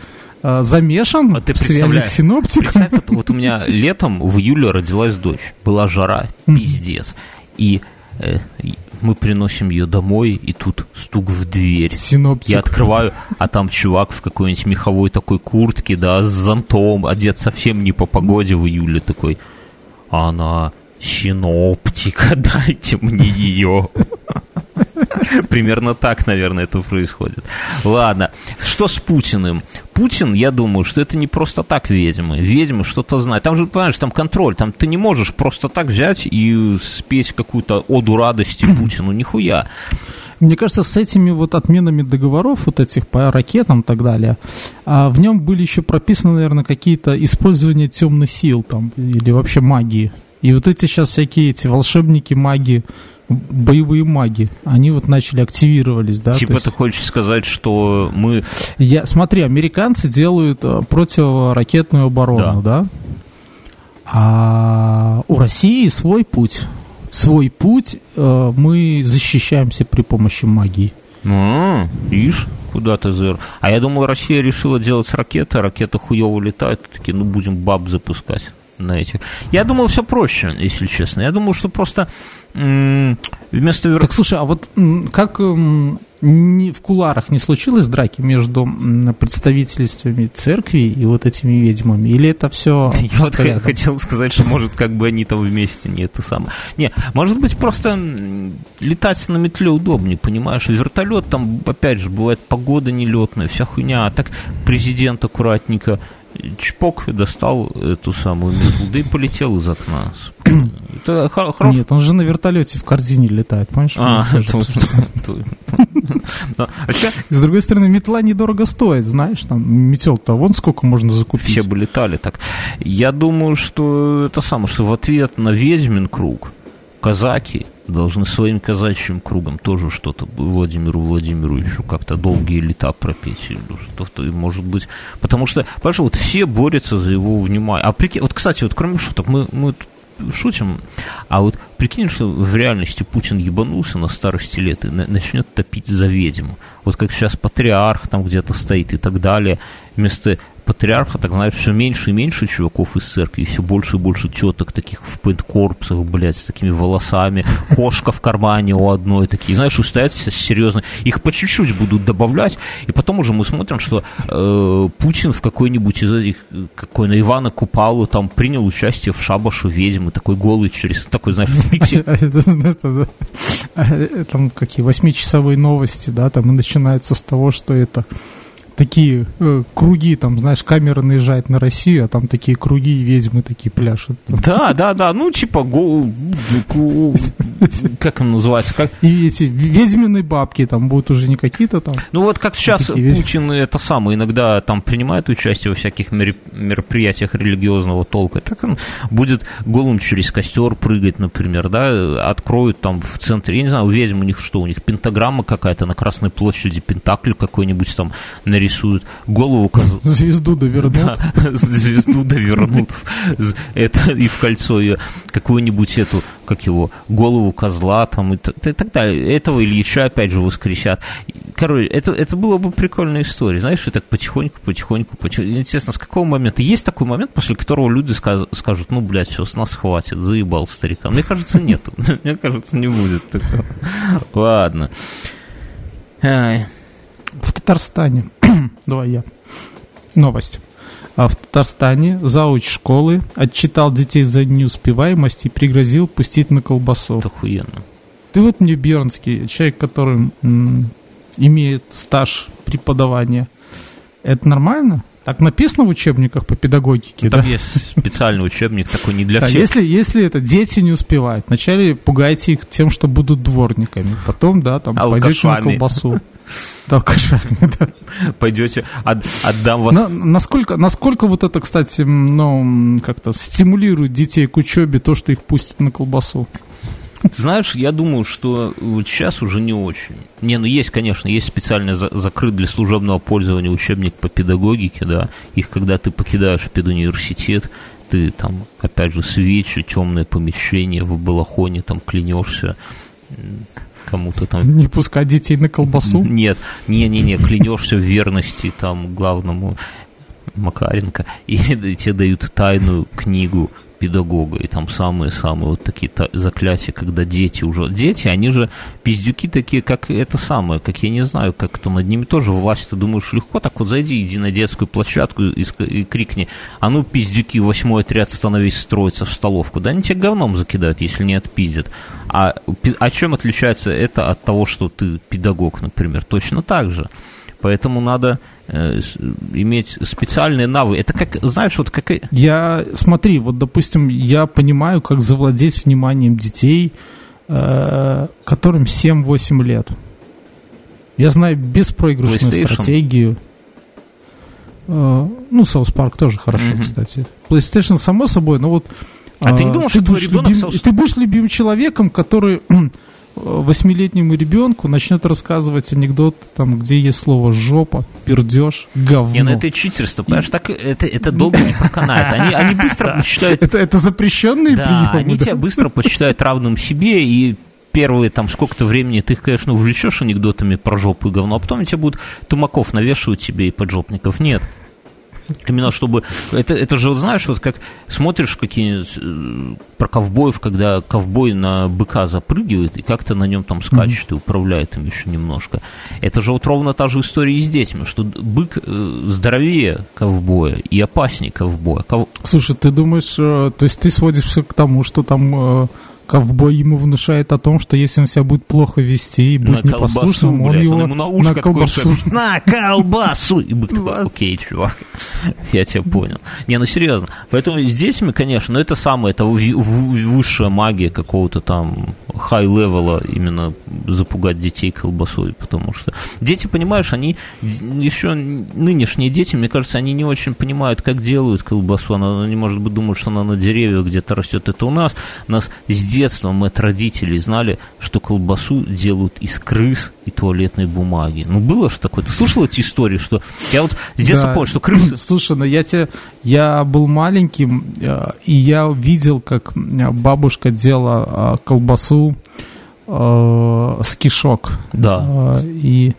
а, замешан А ты в связи синоптиком? Представь, вот, вот у меня летом в июле родилась дочь. Была жара, пиздец. И э, и мы приносим ее домой, и тут стук в дверь. Синоптик. Я открываю, а там чувак в какой-нибудь меховой такой куртке, да, с зонтом, одет совсем не по погоде в июле такой. А Она синоптика, дайте мне ее. Примерно так, наверное, это происходит. Ладно, что с Путиным? Путин, я думаю, что это не просто так ведьмы. Ведьмы что-то знают. Там же, понимаешь, там контроль. Там ты не можешь просто так взять и спеть какую-то оду радости Путину. Нихуя. Мне кажется, с этими вот отменами договоров, вот этих по ракетам и так далее, а в нем были еще прописаны, наверное, какие-то использования темных сил там, или вообще магии. И вот эти сейчас всякие эти волшебники, маги, боевые маги, они вот начали активировались, да? типа есть- ты хочешь сказать, что мы... Я, смотри, американцы делают э, противоракетную оборону, да. А у России свой путь. Свой путь э, мы защищаемся при помощи магии. А, ишь, куда ты зыр. А я думал, Россия решила делать ракеты, а ракеты хуево летают, такие, ну, будем баб запускать на этих. Я думал, все проще, если честно. Я думал, что просто вместо... Так слушай, а вот как не, в куларах не случилось драки между представительствами церкви и вот этими ведьмами? Или это все Я вот х- хотел сказать, что может как бы они там вместе не это самое. Не, может быть просто летать на метле удобнее, понимаешь? Вертолет там, опять же, бывает погода нелетная, вся хуйня. А так президент аккуратненько чпок достал эту самую метлу, да и полетел из окна. Это хо- хорош- Нет, он же на вертолете в корзине летает, понимаешь? А. А? С другой стороны, метла недорого стоит, знаешь, там метел-то вон сколько можно закупить. Все бы летали так. Я думаю, что это самое, что в ответ на ведьмин круг казаки должны своим казачьим кругом тоже что-то Владимиру Владимировичу как-то долгие лета пропеть. или Что-то, может быть. Потому что, понимаешь, вот все борются за его внимание. А прикинь, вот, кстати, вот кроме шуток, мы, мы шутим, а вот прикинь, что в реальности Путин ебанулся на старости лет и на- начнет топить за ведьму. Вот как сейчас патриарх там где-то стоит и так далее. Вместо патриарха, так знаешь, все меньше и меньше чуваков из церкви, все больше и больше теток таких в пенткорпсах, блядь, с такими волосами, кошка в кармане у одной, такие, знаешь, и стоят с- серьезно. Их по чуть-чуть будут добавлять, и потом уже мы смотрим, что э, Путин в какой-нибудь из этих, какой на Ивана Купалу там принял участие в шабаше ведьмы, такой голый через, такой, знаешь, в знаешь, там, какие восьмичасовые новости, да, там и начинаются с того, что это такие э, круги, там, знаешь, камера наезжает на Россию, а там такие круги и ведьмы такие пляшут. Да, да, да, ну типа го- как он называется? Как... И эти ведьмины бабки там будут уже не какие-то там. Ну вот как сейчас Путин это самое иногда там принимает участие во всяких мероприятиях религиозного толка, так он будет голым через костер прыгать, например, да, откроют там в центре, я не знаю, у ведьм у них что, у них пентаграмма какая-то на Красной площади, пентакль какой-нибудь там нарисуют, голову... Звезду довернут. Да, звезду довернут. Это и в кольцо ее какую-нибудь эту, как его, голову козла там и, так далее. Этого Ильича опять же воскресят. Короче, это, это было бы прикольная история. Знаешь, и так потихоньку, потихоньку, потихоньку. Интересно, с какого момента? Есть такой момент, после которого люди скажут, ну, блядь, все, с нас хватит, заебал старика. Мне кажется, нету. Мне кажется, не будет такого. Ладно. В Татарстане. Давай я. Новость. А в Татарстане зауч школы отчитал детей за неуспеваемость и пригрозил пустить на колбасу. Это охуенно. Ты вот мне Бернский, человек, который м, имеет стаж преподавания. Это нормально? Так написано в учебниках по педагогике, ну, Там да? есть специальный учебник такой не для всех. А если, если это дети не успевают, вначале пугайте их тем, что будут дворниками, потом, да, там, пойдете на колбасу. Да, кошами, да. Пойдете, от, отдам вас. На, насколько, насколько вот это, кстати, ну, как-то стимулирует детей к учебе, то, что их пустят на колбасу? Ты знаешь, я думаю, что вот сейчас уже не очень. Не, ну есть, конечно, есть специально за, закрыт для служебного пользования учебник по педагогике, да. Их, когда ты покидаешь педуниверситет, ты там, опять же, свечи, темное помещение в балахоне, там клянешься кому-то там. Не пускать детей на колбасу? Нет, не-не-не, клянешься в верности там главному Макаренко, и тебе дают тайную книгу педагога, и там самые-самые вот такие заклятия, когда дети уже... Дети, они же пиздюки такие, как это самое, как я не знаю, как кто над ними тоже власть, ты думаешь, легко, так вот зайди, иди на детскую площадку и, и крикни, а ну, пиздюки, восьмой отряд становись строиться в столовку. Да они тебя говном закидают, если не отпиздят. А, а чем отличается это от того, что ты педагог, например? Точно так же. Поэтому надо иметь специальные навыки. Это как, знаешь, вот как... Я, смотри, вот, допустим, я понимаю, как завладеть вниманием детей, э, которым 7-8 лет. Я знаю беспроигрышную стратегию. Э, ну, South Park тоже хорошо, mm-hmm. кстати. PlayStation, само собой, но вот... А э, ты не ты что твой ребенок... Любим, South... Ты будешь любимым человеком, который восьмилетнему ребенку начнет рассказывать анекдот, там, где есть слово жопа, пердеж, говно. Не, ну это читерство, понимаешь, так это, это долго не проканает. Они, они быстро посчитают... Это, это запрещенные да, приемы, они да? тебя быстро посчитают равным себе, и первые там сколько-то времени ты их, конечно, увлечешь анекдотами про жопу и говно, а потом тебе будут тумаков навешивать тебе и поджопников. Нет. Именно чтобы... Это, это же, вот знаешь, вот как смотришь какие-нибудь э, про ковбоев, когда ковбой на быка запрыгивает и как-то на нем там скачет mm-hmm. и управляет им еще немножко. Это же вот ровно та же история и детьми, что бык э, здоровее ковбоя и опаснее ковбоя. Ков... Слушай, ты думаешь, э, то есть ты сводишься к тому, что там ковбой ему внушает о том, что если он себя будет плохо вести и будет на непослушным, он его ему на, ушко на колбасу. Такой, на колбасу! И бык такой, окей, чувак, я тебя понял. Не, ну серьезно. Поэтому здесь мы, конечно, ну это самое, это высшая магия какого-то там high level а именно запугать детей колбасой, потому что дети, понимаешь, они еще нынешние дети, мне кажется, они не очень понимают, как делают колбасу. Она, они, может быть, думают, что она на деревьях где-то растет. Это у нас. Нас здесь с детства мы от родителей знали, что колбасу делают из крыс и туалетной бумаги. Ну, было же такое. Ты слышал эти истории, что... Я вот с детства да. помню, что крысы... Слушай, ну я тебе... Я был маленьким, э, и я видел, как э, бабушка делала э, колбасу с кишок. Да. И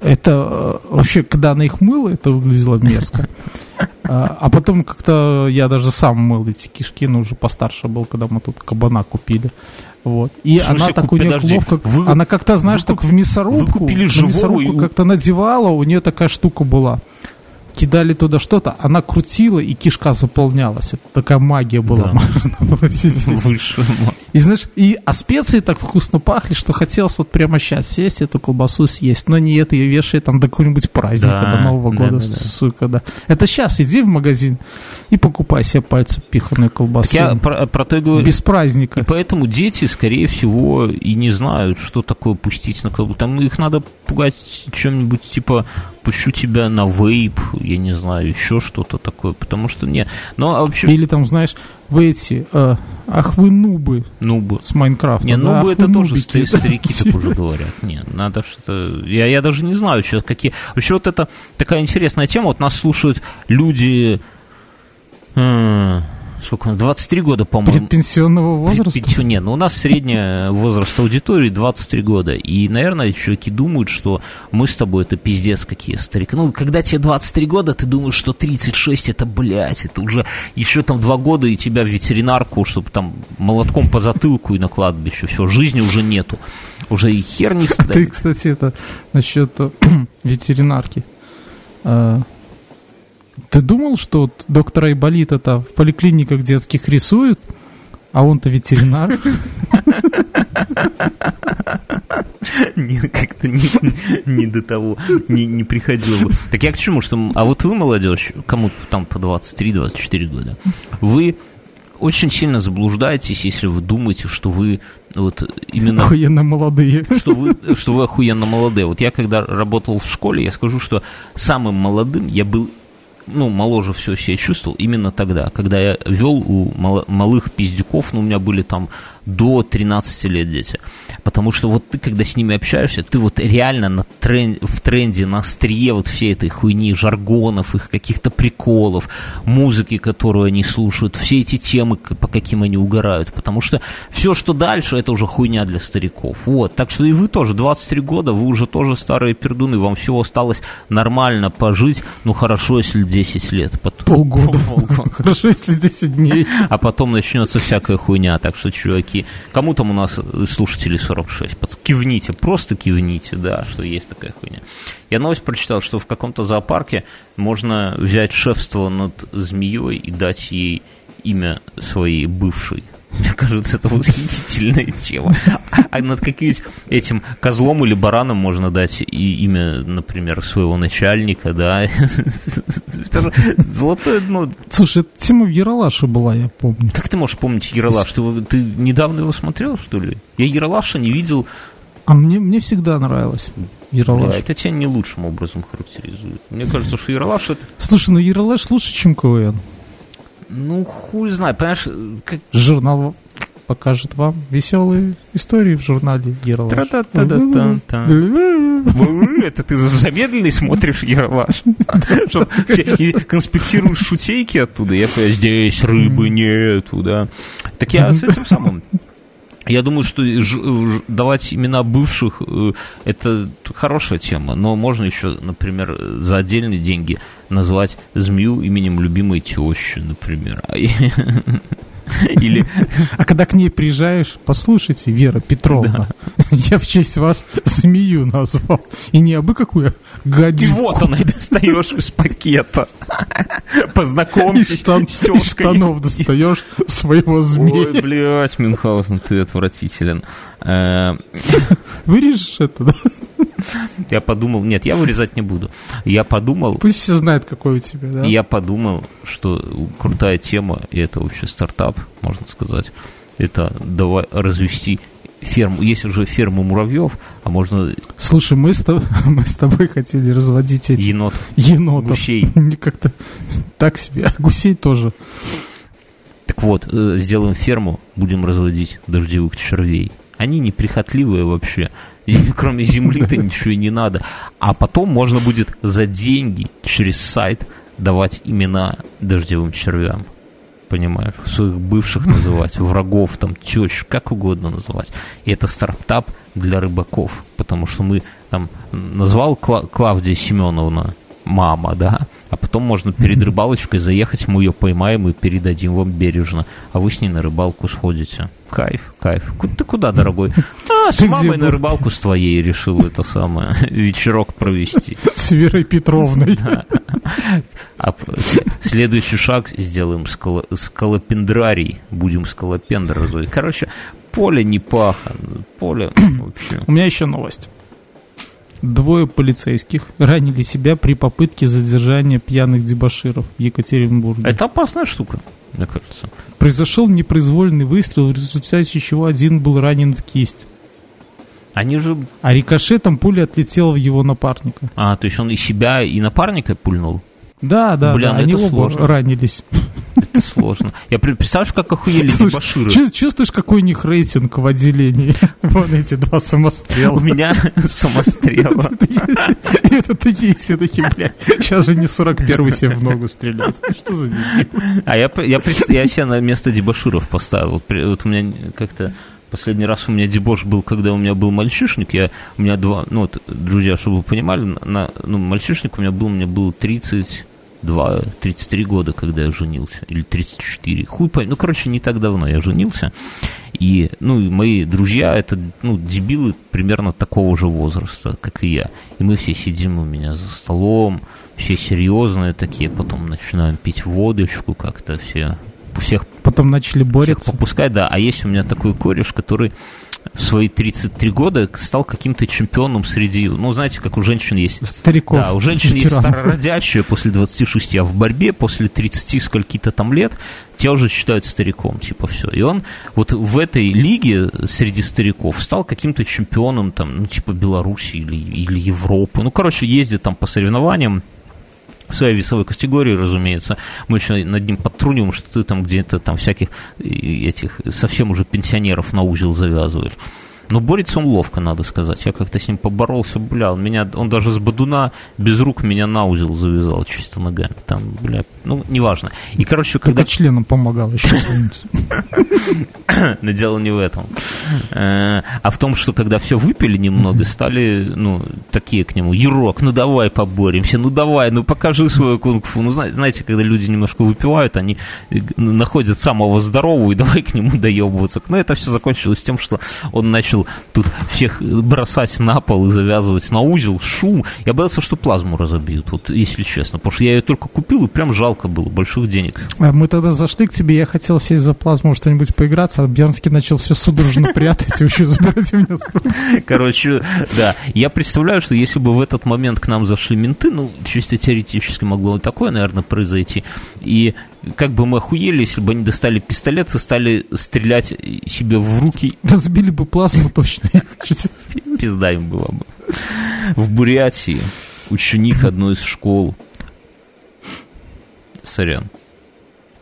это вообще, когда она их мыла, это выглядело мерзко. А, а потом как-то я даже сам мыл эти кишки, но уже постарше был, когда мы тут кабана купили. Вот. И смысле, она так у нее ловко, вы, она как-то, знаешь, вы, так в мясорубку, вы мясорубку и... как-то надевала, у нее такая штука была. Кидали туда что-то, она крутила, и кишка заполнялась. Это такая магия была. Да. Магия. И знаешь, и, а специи так вкусно пахли, что хотелось вот прямо сейчас сесть, эту колбасу съесть. Но нет, ее вешает там до какого-нибудь праздника, Да, до Нового да, года, да, да. сука, да. Это сейчас иди в магазин и покупай себе пальцем пиханную колбасу. Так я про, про то и говорю. Без праздника. И поэтому дети, скорее всего, и не знают, что такое пустить на колбу. Там их надо пугать чем-нибудь типа пущу тебя на вейп, я не знаю, еще что-то такое, потому что не. Ну, а вообще, Или там, знаешь, вы эти, э, ах вы нубы ну бы. с Майнкрафта. Не, да, бы ах это тоже нубики. ста- старики так уже говорят. Не, надо что-то... Я, я даже не знаю сейчас, какие... Вообще вот это такая интересная тема. Вот нас слушают люди... э, Сколько? 23 года, по-моему. Предпенсионного возраста. Пенсию- Не, ну у нас средний возраст аудитории 23 года. И, наверное, чуваки думают, что мы с тобой это пиздец какие старики. Ну, когда тебе 23 года, ты думаешь, что 36 это, блядь, это уже еще там два года и тебя в ветеринарку, чтобы там молотком по затылку и на кладбище. Все, жизни уже нету. Уже и хер не А ста- ты, кстати, это насчет э, ветеринарки. Ты думал, что доктора Айболита-то в поликлиниках детских рисуют, а он-то ветеринар? Не, как-то не, не до того, не, не приходило бы. Так я к чему, что... А вот вы, молодежь, кому там по 23-24 года, вы очень сильно заблуждаетесь, если вы думаете, что вы вот именно... Охуенно молодые. Что вы, что вы охуенно молодые. Вот я когда работал в школе, я скажу, что самым молодым я был ну, моложе все себя чувствовал именно тогда, когда я вел у малых пиздюков, ну, у меня были там до 13 лет дети. Потому что вот ты, когда с ними общаешься, ты вот реально на трен- в тренде, на острие вот всей этой хуйни, жаргонов, их каких-то приколов, музыки, которую они слушают, все эти темы, по каким они угорают. Потому что все, что дальше, это уже хуйня для стариков. Вот. Так что и вы тоже, 23 года, вы уже тоже старые пердуны, вам всего осталось нормально пожить, ну, хорошо, если 10 лет. Потом- Полгода. Полгода. Хорошо, если 10 дней. А потом начнется всякая хуйня. Так что, чуваки, кому там у нас э, слушателей 46? Пац- Кивните, просто кивните, да, что есть такая хуйня. Я новость прочитал, что в каком-то зоопарке можно взять шефство над змеей и дать ей имя своей бывшей. Мне кажется, это восхитительная тема. А над каким-нибудь этим козлом или бараном можно дать и имя, например, своего начальника, да. Золотое дно Слушай, это тема в Яралаше была, я помню. как ты можешь помнить Ералаш? Ты, недавно его смотрел, что ли? Я Ералаша не видел. А мне, мне всегда нравилось Яралаш. Бля, это тебя не лучшим образом характеризует. Мне кажется, что Ералаш это... Слушай, ну Яралаш лучше, чем КВН. Ну, хуй знает, понимаешь, как... Журнал покажет вам веселые истории в журнале Яралаш. Тра-та-та-та-та-та. Это ты замедленный смотришь Ералаш? И конспектируешь шутейки оттуда? Я понимаю, здесь рыбы нету, да? Так я с этим самым... Я думаю, что давать имена бывших э, это хорошая тема, но можно еще, например, за отдельные деньги назвать змею именем любимой тещи, например. А и- Или А когда к ней приезжаешь, послушайте, Вера Петровна, я в честь вас змею назвал. И не абы какую и гадюку. вот она и достаешь из пакета. Из Познакомьтесь штан- с из штанов достаешь своего змея. Ой, блядь, Мюнхгаузен, ты отвратителен. Э, Вырежешь это, да? Я подумал, нет, я вырезать не буду. Я подумал, Пусть все знают, какой у тебя, да? я подумал, что крутая тема, и это вообще стартап, можно сказать, это давай развести ферму. Есть уже фермы муравьев, а можно Слушай, мы с, тоб- мы с тобой хотели разводить эти енот, енотов. гусей. Мне как-то так себе. А гусей тоже. Так вот, э, сделаем ферму, будем разводить дождевых червей. Они неприхотливые вообще. И кроме земли-то ничего и не надо. А потом можно будет за деньги через сайт давать имена дождевым червям. Понимаешь? Своих бывших называть, врагов, там, тещ, как угодно называть. И это стартап для рыбаков. Потому что мы там назвал Кла- Клавдия Семеновна мама, да, а потом можно перед рыбалочкой заехать, мы ее поймаем и передадим вам бережно, а вы с ней на рыбалку сходите. Кайф, кайф. Ты куда, дорогой? А, с Ты мамой на рыбалку с твоей решил это самое, вечерок провести. С Верой Петровной. А следующий шаг сделаем скала- скалопендрарий. Будем скалопендр разводить. Короче, поле не паха. Поле вообще. У меня еще новость. Двое полицейских ранили себя при попытке задержания пьяных дебаширов в Екатеринбурге. Это опасная штука, мне кажется. Произошел непроизвольный выстрел, в результате чего один был ранен в кисть. Они же... А рикошетом пуля отлетела в его напарника. А, то есть он и себя, и напарника пульнул? Да, да, Блин, да. Ну это они сложно. оба ранились. Это сложно. Я представляешь, как охуели Слушай. Чу- чувствуешь, какой у них рейтинг в отделении? Вон эти два самострела. У меня самострела. Это такие все такие, блядь, сейчас же не 41-й себе в ногу стреляет. Что за? А я, я, я себя на место дебаширов поставил. Вот у меня как-то Последний раз у меня дебош был, когда у меня был мальчишник. Я, у меня два, ну вот, друзья, чтобы вы понимали, на, ну, мальчишник у меня был, мне было 30, два, 33 года, когда я женился, или 34, хуй пой, Ну, короче, не так давно я женился, и, ну, и мои друзья, это, ну, дебилы примерно такого же возраста, как и я. И мы все сидим у меня за столом, все серьезные такие, потом начинаем пить водочку как-то, все всех... Потом начали бороться. Всех попускать, да. А есть у меня такой кореш, который в свои 33 года стал каким-то чемпионом среди, ну, знаете, как у женщин есть Стариков. да, у женщин есть ветеранов. старородящие после 26, а в борьбе после 30 скольки-то там лет тебя уже считают стариком, типа все. И он вот в этой лиге среди стариков стал каким-то чемпионом там, ну, типа Беларуси или, или Европы. Ну, короче, ездит там по соревнованиям, в своей весовой категории, разумеется. Мы еще над ним подтруниваем, что ты там где-то там всяких э, этих совсем уже пенсионеров на узел завязываешь. Но борется он ловко, надо сказать. Я как-то с ним поборолся, бля, он меня, он даже с бадуна без рук меня на узел завязал чисто ногами. Там, бля, ну, неважно. И, короче, когда Только членом помогал еще. Но дело не в этом. Э, А в том, что когда все выпили немного, стали, ну, такие к нему, Ерок, ну давай поборемся, ну давай, ну покажи свою кунг-фу. Ну, зна- знаете, когда люди немножко выпивают, они э, находят самого здорового и давай к нему доебываться. Но это все закончилось тем, что он начал тут всех бросать на пол и завязывать на узел, шум. Я боялся, что плазму разобьют, вот, если честно. Потому что я ее только купил, и прям жалко было, больших денег. А Мы тогда зашли к тебе, я хотел сесть за плазму что-нибудь поиграться, а Бьернский начал все судорожно прятать и вообще забирать у меня. Короче, да. Я представляю, что если бы в этот момент к нам зашли менты, ну, чисто теоретически могло и такое, наверное, произойти. И как бы мы охуели, если бы они достали пистолет и стали стрелять себе в руки, Разбили бы плазму точно. пизда им было бы. В Бурятии ученик одной из школ. Сорян.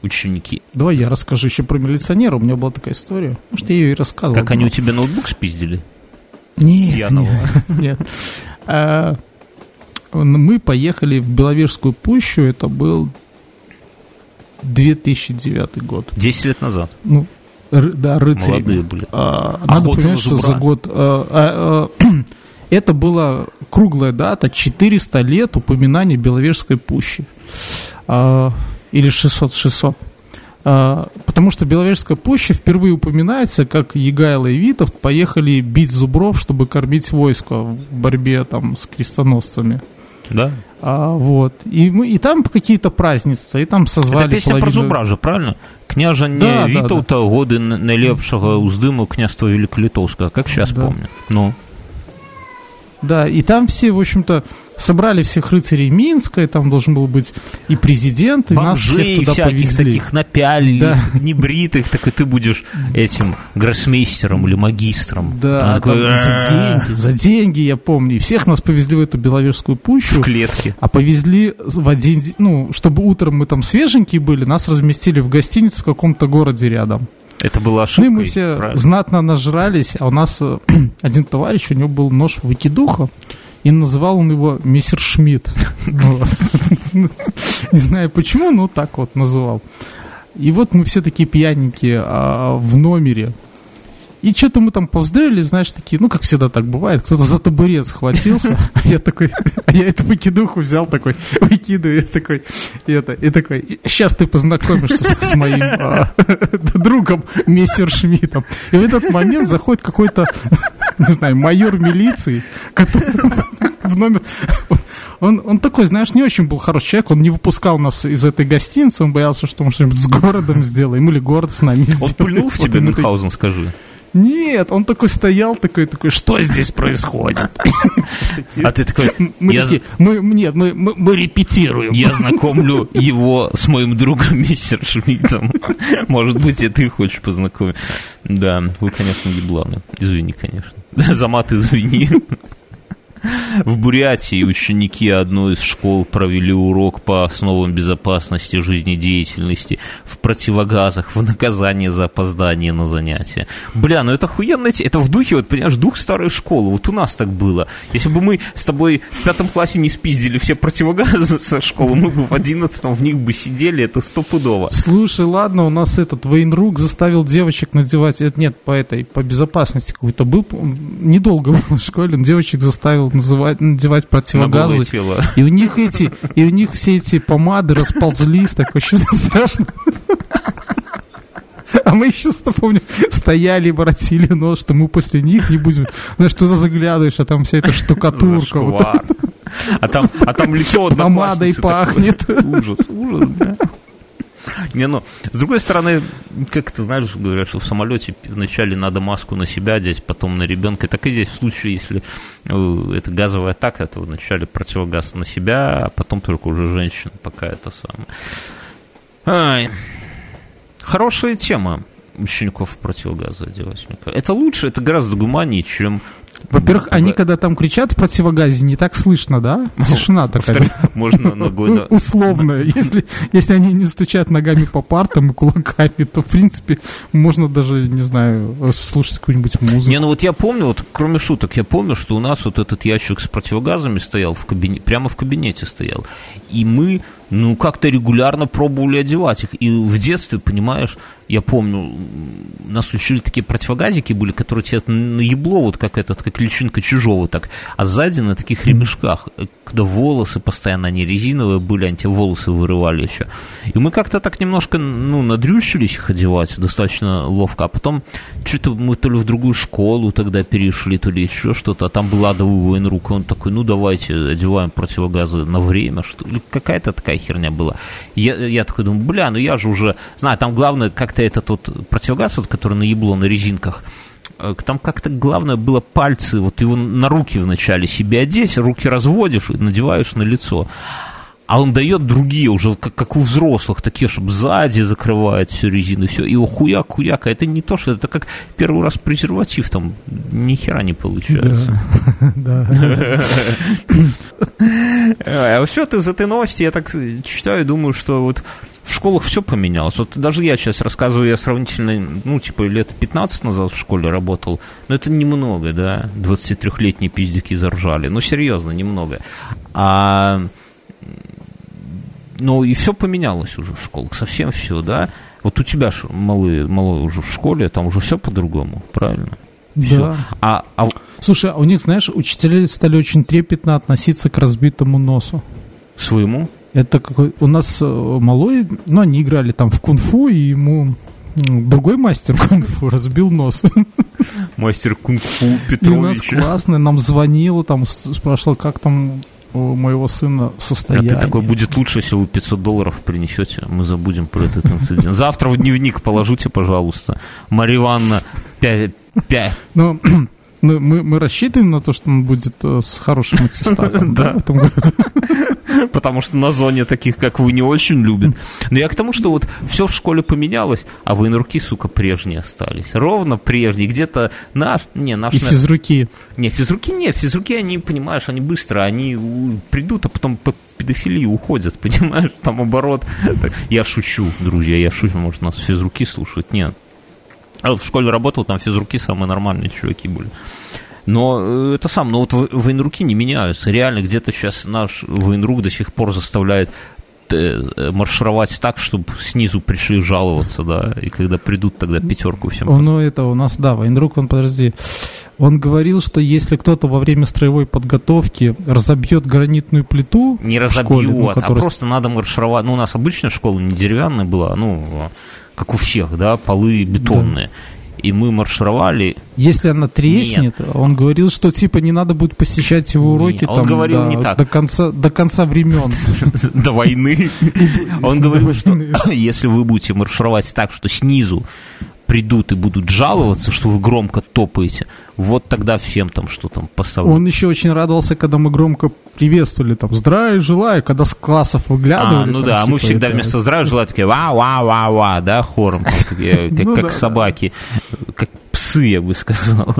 Ученики. Давай я расскажу еще про милиционера. У меня была такая история. Может, я ее и рассказывал. Как они у тебя ноутбук спиздили? Нет, пьяного? нет, нет. А, Мы поехали в Беловежскую пущу. Это был 2009 год. Десять лет назад. Ну, ры- да, рыцарь. Молодые были. А, надо Охота понимать, на что за год... а, а, а, это была круглая дата, 400 лет упоминания Беловежской пущи. А, или 600, 600. А, потому что Беловежская пуща впервые упоминается, как Егайло и Витовт поехали бить зубров, чтобы кормить войско в борьбе там с крестоносцами. Да? А, вот. И, мы, и там какие-то празднества, и там созвали Это песня про половину- зубра же, правильно? Княжа не Да, да, Вітовта, годы н- найлепшого уздиму княства Великолитовского, как сейчас Да. помню. Ну, Да, и там все, в общем-то, собрали всех рыцарей Минска, и там должен был быть и президент, и нас всех бомжей туда всяких повезли. таких напялили, Да. небритых, так и ты будешь этим гроссмейстером или магистром. Да, такой, за деньги, за деньги, я помню. И всех нас повезли в эту Беловежскую пущу. в клетке. А повезли в один день, ну, чтобы утром мы там свеженькие были, нас разместили в гостинице в каком-то городе рядом. Это была Ну ошибка. и мы все знатно нажрались, а у нас э, один товарищ, у него был нож выкидуха, и называл он его мистер Шмидт. Не знаю почему, но так вот называл. И вот мы все такие пьяненькие а, в номере. И что-то мы там повздорили, знаешь, такие, ну, как всегда так бывает, кто-то за табурет схватился, а я такой, а я эту выкидуху взял такой, выкидываю, я такой, и это, и такой, сейчас ты познакомишься с, моим а, другом, мистер Шмидтом. И в этот момент заходит какой-то, не знаю, майор милиции, который в номер... Он, он такой, знаешь, не очень был хороший человек, он не выпускал нас из этой гостиницы, он боялся, что мы что-нибудь с городом сделаем, или город с нами Он сделает. пульнул в Вот такие, Мюнхгаузен, скажи. Нет, он такой стоял, такой, такой, что здесь происходит? А ты такой, Мы я, такие, мы, нет, мы, мы, мы репетируем. я знакомлю его с моим другом мистер Шмидтом. Может быть, и ты хочешь познакомить. Да, вы, конечно, ебланы. Извини, конечно. За мат извини. В Бурятии ученики одной из школ провели урок по основам безопасности жизнедеятельности в противогазах в наказание за опоздание на занятия. Бля, ну это охуенно, это в духе, вот понимаешь, дух старой школы. Вот у нас так было. Если бы мы с тобой в пятом классе не спиздили все противогазы со школы, мы бы в одиннадцатом в них бы сидели, это стопудово. Слушай, ладно, у нас этот Вейнрук заставил девочек надевать, это нет, по этой, по безопасности какой-то был, недолго был в школе, девочек заставил называть, надевать На противогазы. тело. И у них эти, и у них все эти помады расползлись, так вообще страшно. А мы еще, помню, стояли воротили нос, что мы после них не будем... Знаешь, туда заглядываешь, а там вся эта штукатурка. вот. А там, а там лицо Помадой одноклассницы такое. пахнет. Ужас, ужас, да. Не, ну, с другой стороны, как ты знаешь, говорят, что в самолете вначале надо маску на себя одеть, потом на ребенка. Так и здесь в случае, если э, это газовая атака, то вначале противогаз на себя, а потом только уже женщина, пока это самое. Ай. Хорошая тема учеников в противогазы одевать. Это лучше, это гораздо гуманнее, чем... Во-первых, они когда там кричат в противогазе, не так слышно, да? Тишина такая. Можно ногой... на- Условная. Если, если они не стучат ногами по партам и кулаками, то, в принципе, можно даже, не знаю, слушать какую-нибудь музыку. Не, ну вот я помню, вот кроме шуток, я помню, что у нас вот этот ящик с противогазами стоял в кабинете, прямо в кабинете стоял. И мы, ну, как-то регулярно пробовали одевать их. И в детстве, понимаешь, я помню, м, нас учили такие противогазики были, которые тебе на ебло, вот как этот, как личинка чужого, так, а сзади на таких ремешках, э, когда волосы постоянно, они резиновые были, они тебе волосы вырывали еще. И мы как-то так немножко, ну, надрющились их одевать достаточно ловко, а потом что-то мы то ли в другую школу тогда перешли, то ли еще что-то, а там был адовый военрук, и он такой, ну, давайте одеваем противогазы на время, что ли, какая-то такая херня была. Я, я такой думаю, бля, ну я же уже, знаю, там главное как-то этот вот противогаз, вот, который на ебло, на резинках, э, там как-то главное было пальцы, вот его на руки вначале себе одеть, руки разводишь и надеваешь на лицо. А он дает другие уже, как, как у взрослых, такие, чтобы сзади закрывает всю резину, все, и его хуяк, хуяк, а это не то, что это как первый раз презерватив, там ни хера не получается. Да. А вообще вот из этой новости я так читаю и думаю, что вот в школах все поменялось. Вот даже я сейчас рассказываю, я сравнительно, ну, типа, лет 15 назад в школе работал, но это немного, да, 23-летние пиздюки заржали, ну, серьезно, немного. А, ну, и все поменялось уже в школах, совсем все, да. Вот у тебя ж малые, малой уже в школе, там уже все по-другому, правильно? Всё. Да. А, а Слушай, а у них, знаешь, учителя стали очень трепетно относиться к разбитому носу. своему? Это какой... У нас э, малой, ну, они играли там в кунг-фу, и ему другой мастер кунг-фу разбил нос. Мастер кунг-фу И у нас Петрович. классно, нам звонил, там спрашивал, как там у моего сына А состояние. ты такой, будет лучше, если вы 500 долларов принесете, мы забудем про этот инцидент. Завтра в дневник положите, пожалуйста. Марья Ивановна, 5, Ну, ну, мы, мы рассчитываем на то, что он будет э, с хорошим аттестатом, да, в этом году. потому что на зоне таких, как вы, не очень любят. Но я к тому, что вот все в школе поменялось, а военруки, сука, прежние остались. Ровно прежние. Где-то наш... Не, наш... И физруки. Не, физруки нет. Физруки, они, понимаешь, они быстро, они придут, а потом по педофилии уходят, понимаешь? Там оборот. Я шучу, друзья, я шучу. Может, нас физруки слушают? Нет. А вот в школе работал, там физруки самые нормальные чуваки были. Но э, это сам, но вот во- военруки не меняются. Реально, где-то сейчас наш военрук до сих пор заставляет э, э, маршировать так, чтобы снизу пришли жаловаться, да, и когда придут, тогда пятерку всем. Он, ну, это у нас, да, военрук, он, подожди, он говорил, что если кто-то во время строевой подготовки разобьет гранитную плиту Не школе, ну, а которая- просто надо маршировать. Ну, у нас обычная школа не деревянная была, ну, как у всех, да, полы бетонные. И мы маршировали. Если она треснет, он говорил, что типа не надо будет посещать его уроки он там говорил до, не так. до конца до конца времен. до войны. Он говорил, что если вы будете маршировать так, что снизу придут и будут жаловаться, что вы громко топаете, вот тогда всем там что там поставлю. Он еще очень радовался, когда мы громко приветствовали, там, здравия желаю, когда с классов выглядывали. А, ну там, да, а мы всегда это- вместо здравия желаю такие ва-ва-ва-ва, да, хором, как, Ну собаки, как псы, я бы сказал.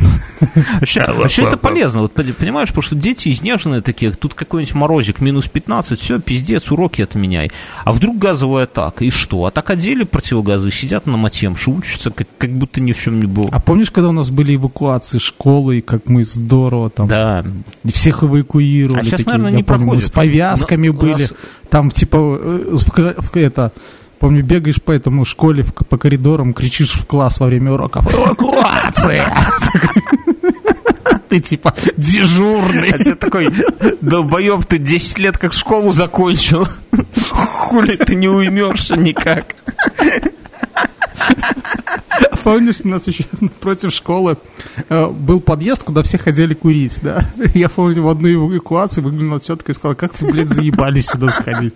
Вообще, вообще это полезно, вот понимаешь, потому что дети изнеженные такие, тут какой-нибудь морозик минус 15, все, пиздец, уроки отменяй. А вдруг газовая атака, и что? А так одели противогазы, сидят на матемше, учатся, как, как будто ни в чем не было. А помнишь, когда у нас были эвакуации школы, и как мы здорово там Да, всех эвакуировали? А щас, такие, наверное, не помню, проходит. С повязками Но были. нас- Там типа э, в- в- это. Помню, бегаешь по этому школе по коридорам, кричишь в класс во время уроков «Эвакуация!» Ты типа дежурный. А ты такой, долбоеб, ты 10 лет как школу закончил. Хули ты не уймешься никак. Помнишь, у нас еще против школы э, был подъезд, куда все ходили курить, да? Я помню, в одной эвакуации выглянула тетка и сказала, как вы, блядь, заебались сюда сходить.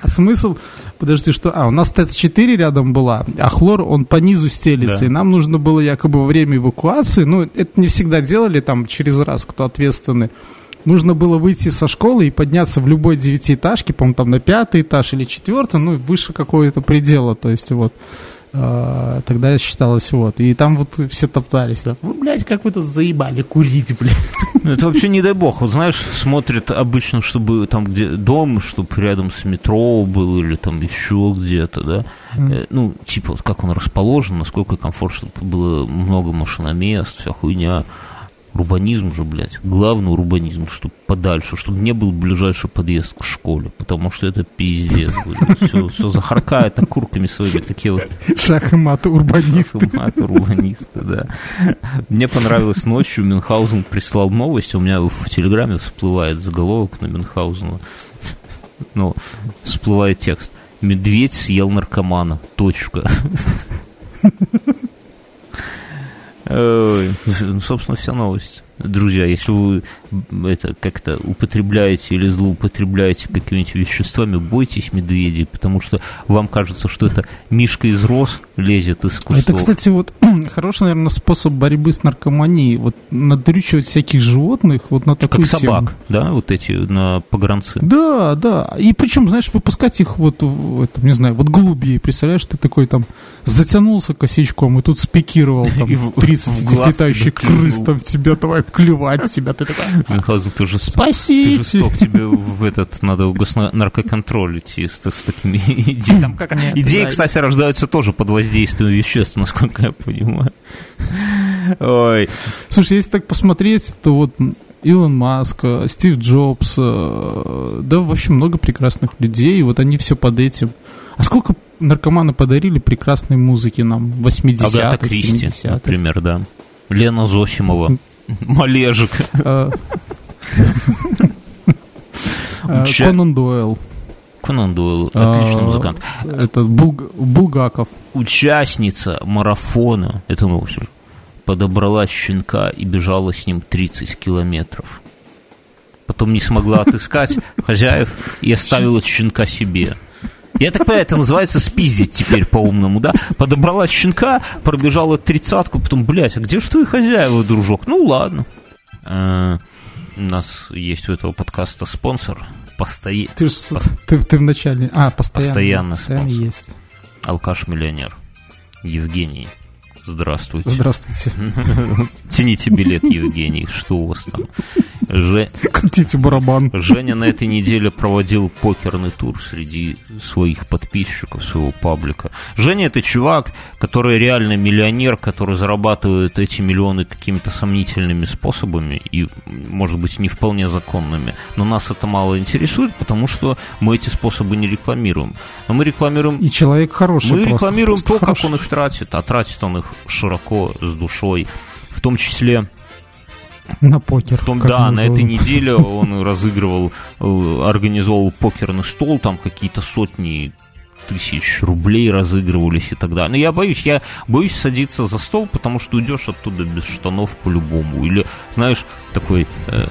А смысл, подожди, что... А, у нас ТЭЦ-4 рядом была, а хлор, он по низу стелится, Да. и нам нужно было якобы во время эвакуации, ну, это не всегда делали там через раз, кто ответственный, Нужно было выйти со школы и подняться в любой девятиэтажке, по-моему, там на пятый этаж или четвертый, ну, выше какого-то предела, то есть вот тогда считалось вот. И там вот все топтались. да. Вы, блядь, как вы тут заебали курить, блядь. Ну, Это вообще не дай бог. Вот знаешь, смотрят обычно, чтобы там где дом, чтобы рядом с метро был или там еще где-то, да. Э, Ну, типа, вот как он расположен, насколько комфорт, чтобы было много машиномест, вся хуйня. Урбанизм же, блядь. Главный урбанизм, чтобы подальше, чтобы не был ближайший подъезд к школе, потому что это пиздец, блядь. Все, все захаркает окурками своими, такие вот Шах и мат, урбанисты. Автомат урбаниста, да. Мне понравилось ночью, Мюнхгаузен прислал новость, у меня в Телеграме всплывает заголовок на Мюнхгаузена. Ну, всплывает текст. Медведь съел наркомана. Точка. Собственно, вся новость. Друзья, если вы это как-то употребляете или злоупотребляете какими-нибудь веществами, бойтесь медведей, потому что вам кажется, что это мишка из роз лезет из кустов. Это, кстати, вот хороший, наверное, способ борьбы с наркоманией. Вот надрючивать всяких животных вот на такую как тему. собак, да, вот эти на погранцы. Да, да. И причем, знаешь, выпускать их вот, в этом, не знаю, вот голубей. Представляешь, ты такой там затянулся косячком и тут спикировал там И в- 30 в глаз летающих крыс там тебя давай клевать тебя. Ты такой, Мюнхгаузен, ты. Ты спасите. жесток, тебе в этот надо в госнаркоконтроль идти с, с такими идеями. Там как, Нет, идеи, да. кстати, рождаются тоже под воздействием веществ, насколько я понимаю. Ой, Слушай, если так посмотреть, то вот Илон Маск, Стив Джобс, э, да вообще много прекрасных людей, и вот они все под этим. А сколько наркоманы подарили прекрасной музыки нам в 80-х, Агата Кристи, 70-х? например, да. Лена Зосимова. Малежик. Э, э, Конан Дойл, Конан Дойл, отличный А, музыкант. это Булг- Булгаков. Участница марафона, это новость, подобрала щенка и бежала с ним 30 километров. Потом не смогла отыскать хозяев и оставила щенка себе. Я так понимаю, это называется спиздить теперь по-умному, да? Подобрала щенка, пробежала тридцатку, потом, блядь, а где же твои хозяева, дружок? Ну, ладно. Э, У нас есть у этого подкаста спонсор, постои... Ты, ж- ты, ты в начале... А, постоянно. Постоянно постоянно спонсор. есть. алкаш-миллионер Евгений. Здравствуйте. Здравствуйте. Тяните билет, Евгений, что у вас там? Же- Крутите барабан. Женя на этой неделе проводил покерный тур среди своих подписчиков, своего паблика. Женя это чувак, который реально миллионер, который зарабатывает эти миллионы какими-то сомнительными способами и, может быть, не вполне законными. Но нас это мало интересует, потому что мы эти способы не рекламируем. Но мы рекламируем И человек хороший мы просто, рекламируем просто то, как хороший. он их тратит, а тратит он их широко, с душой. В том числе, На покер. в том, да, на этой неделе он разыгрывал, э, организовал покерный стол, там какие-то сотни тысяч рублей разыгрывались и так далее. Но я боюсь, я боюсь садиться за стол, потому что уйдешь оттуда без штанов по-любому. Или, знаешь, такой э,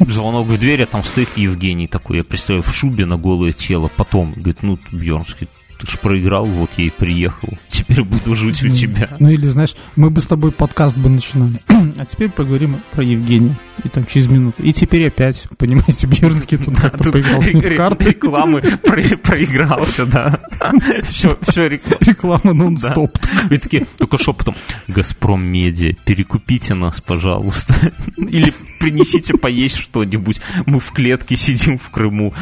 звонок в дверь, а там стоит Евгений такой, я представляю, в шубе на голое тело. Потом, говорит, ну, Бьернский, ты ж проиграл, вот я и приехал. Теперь буду жить у тебя. Ну или, знаешь, мы бы с тобой подкаст бы начинали. а теперь поговорим про Евгения. И там через минуту. И теперь опять, понимаете, Бьернский тут как-то поиграл с ним в карты. Рекламы проигрался, да. Все, все реклама нон-стоп. И такие, только шепотом, Газпром Медиа, перекупите нас, пожалуйста. Или принесите поесть что-нибудь. Мы в клетке сидим в Крыму.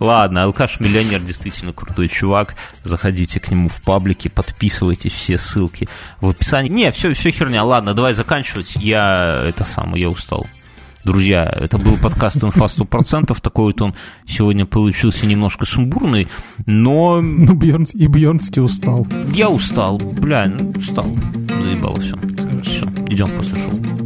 Ладно, Алкаш-миллионер действительно крутой чувак. Заходите к нему в паблике, подписывайтесь, все ссылки в описании. Не, все, все херня. Ладно, давай заканчивать. Я это самое, я устал. Друзья, это был подкаст «Инфа 100%». Такой вот он сегодня получился немножко сумбурный, но... Ну, Бьернс, и Бьернский устал. Я устал. Бля, ну, устал. Заебало все. Все, идем после шоу.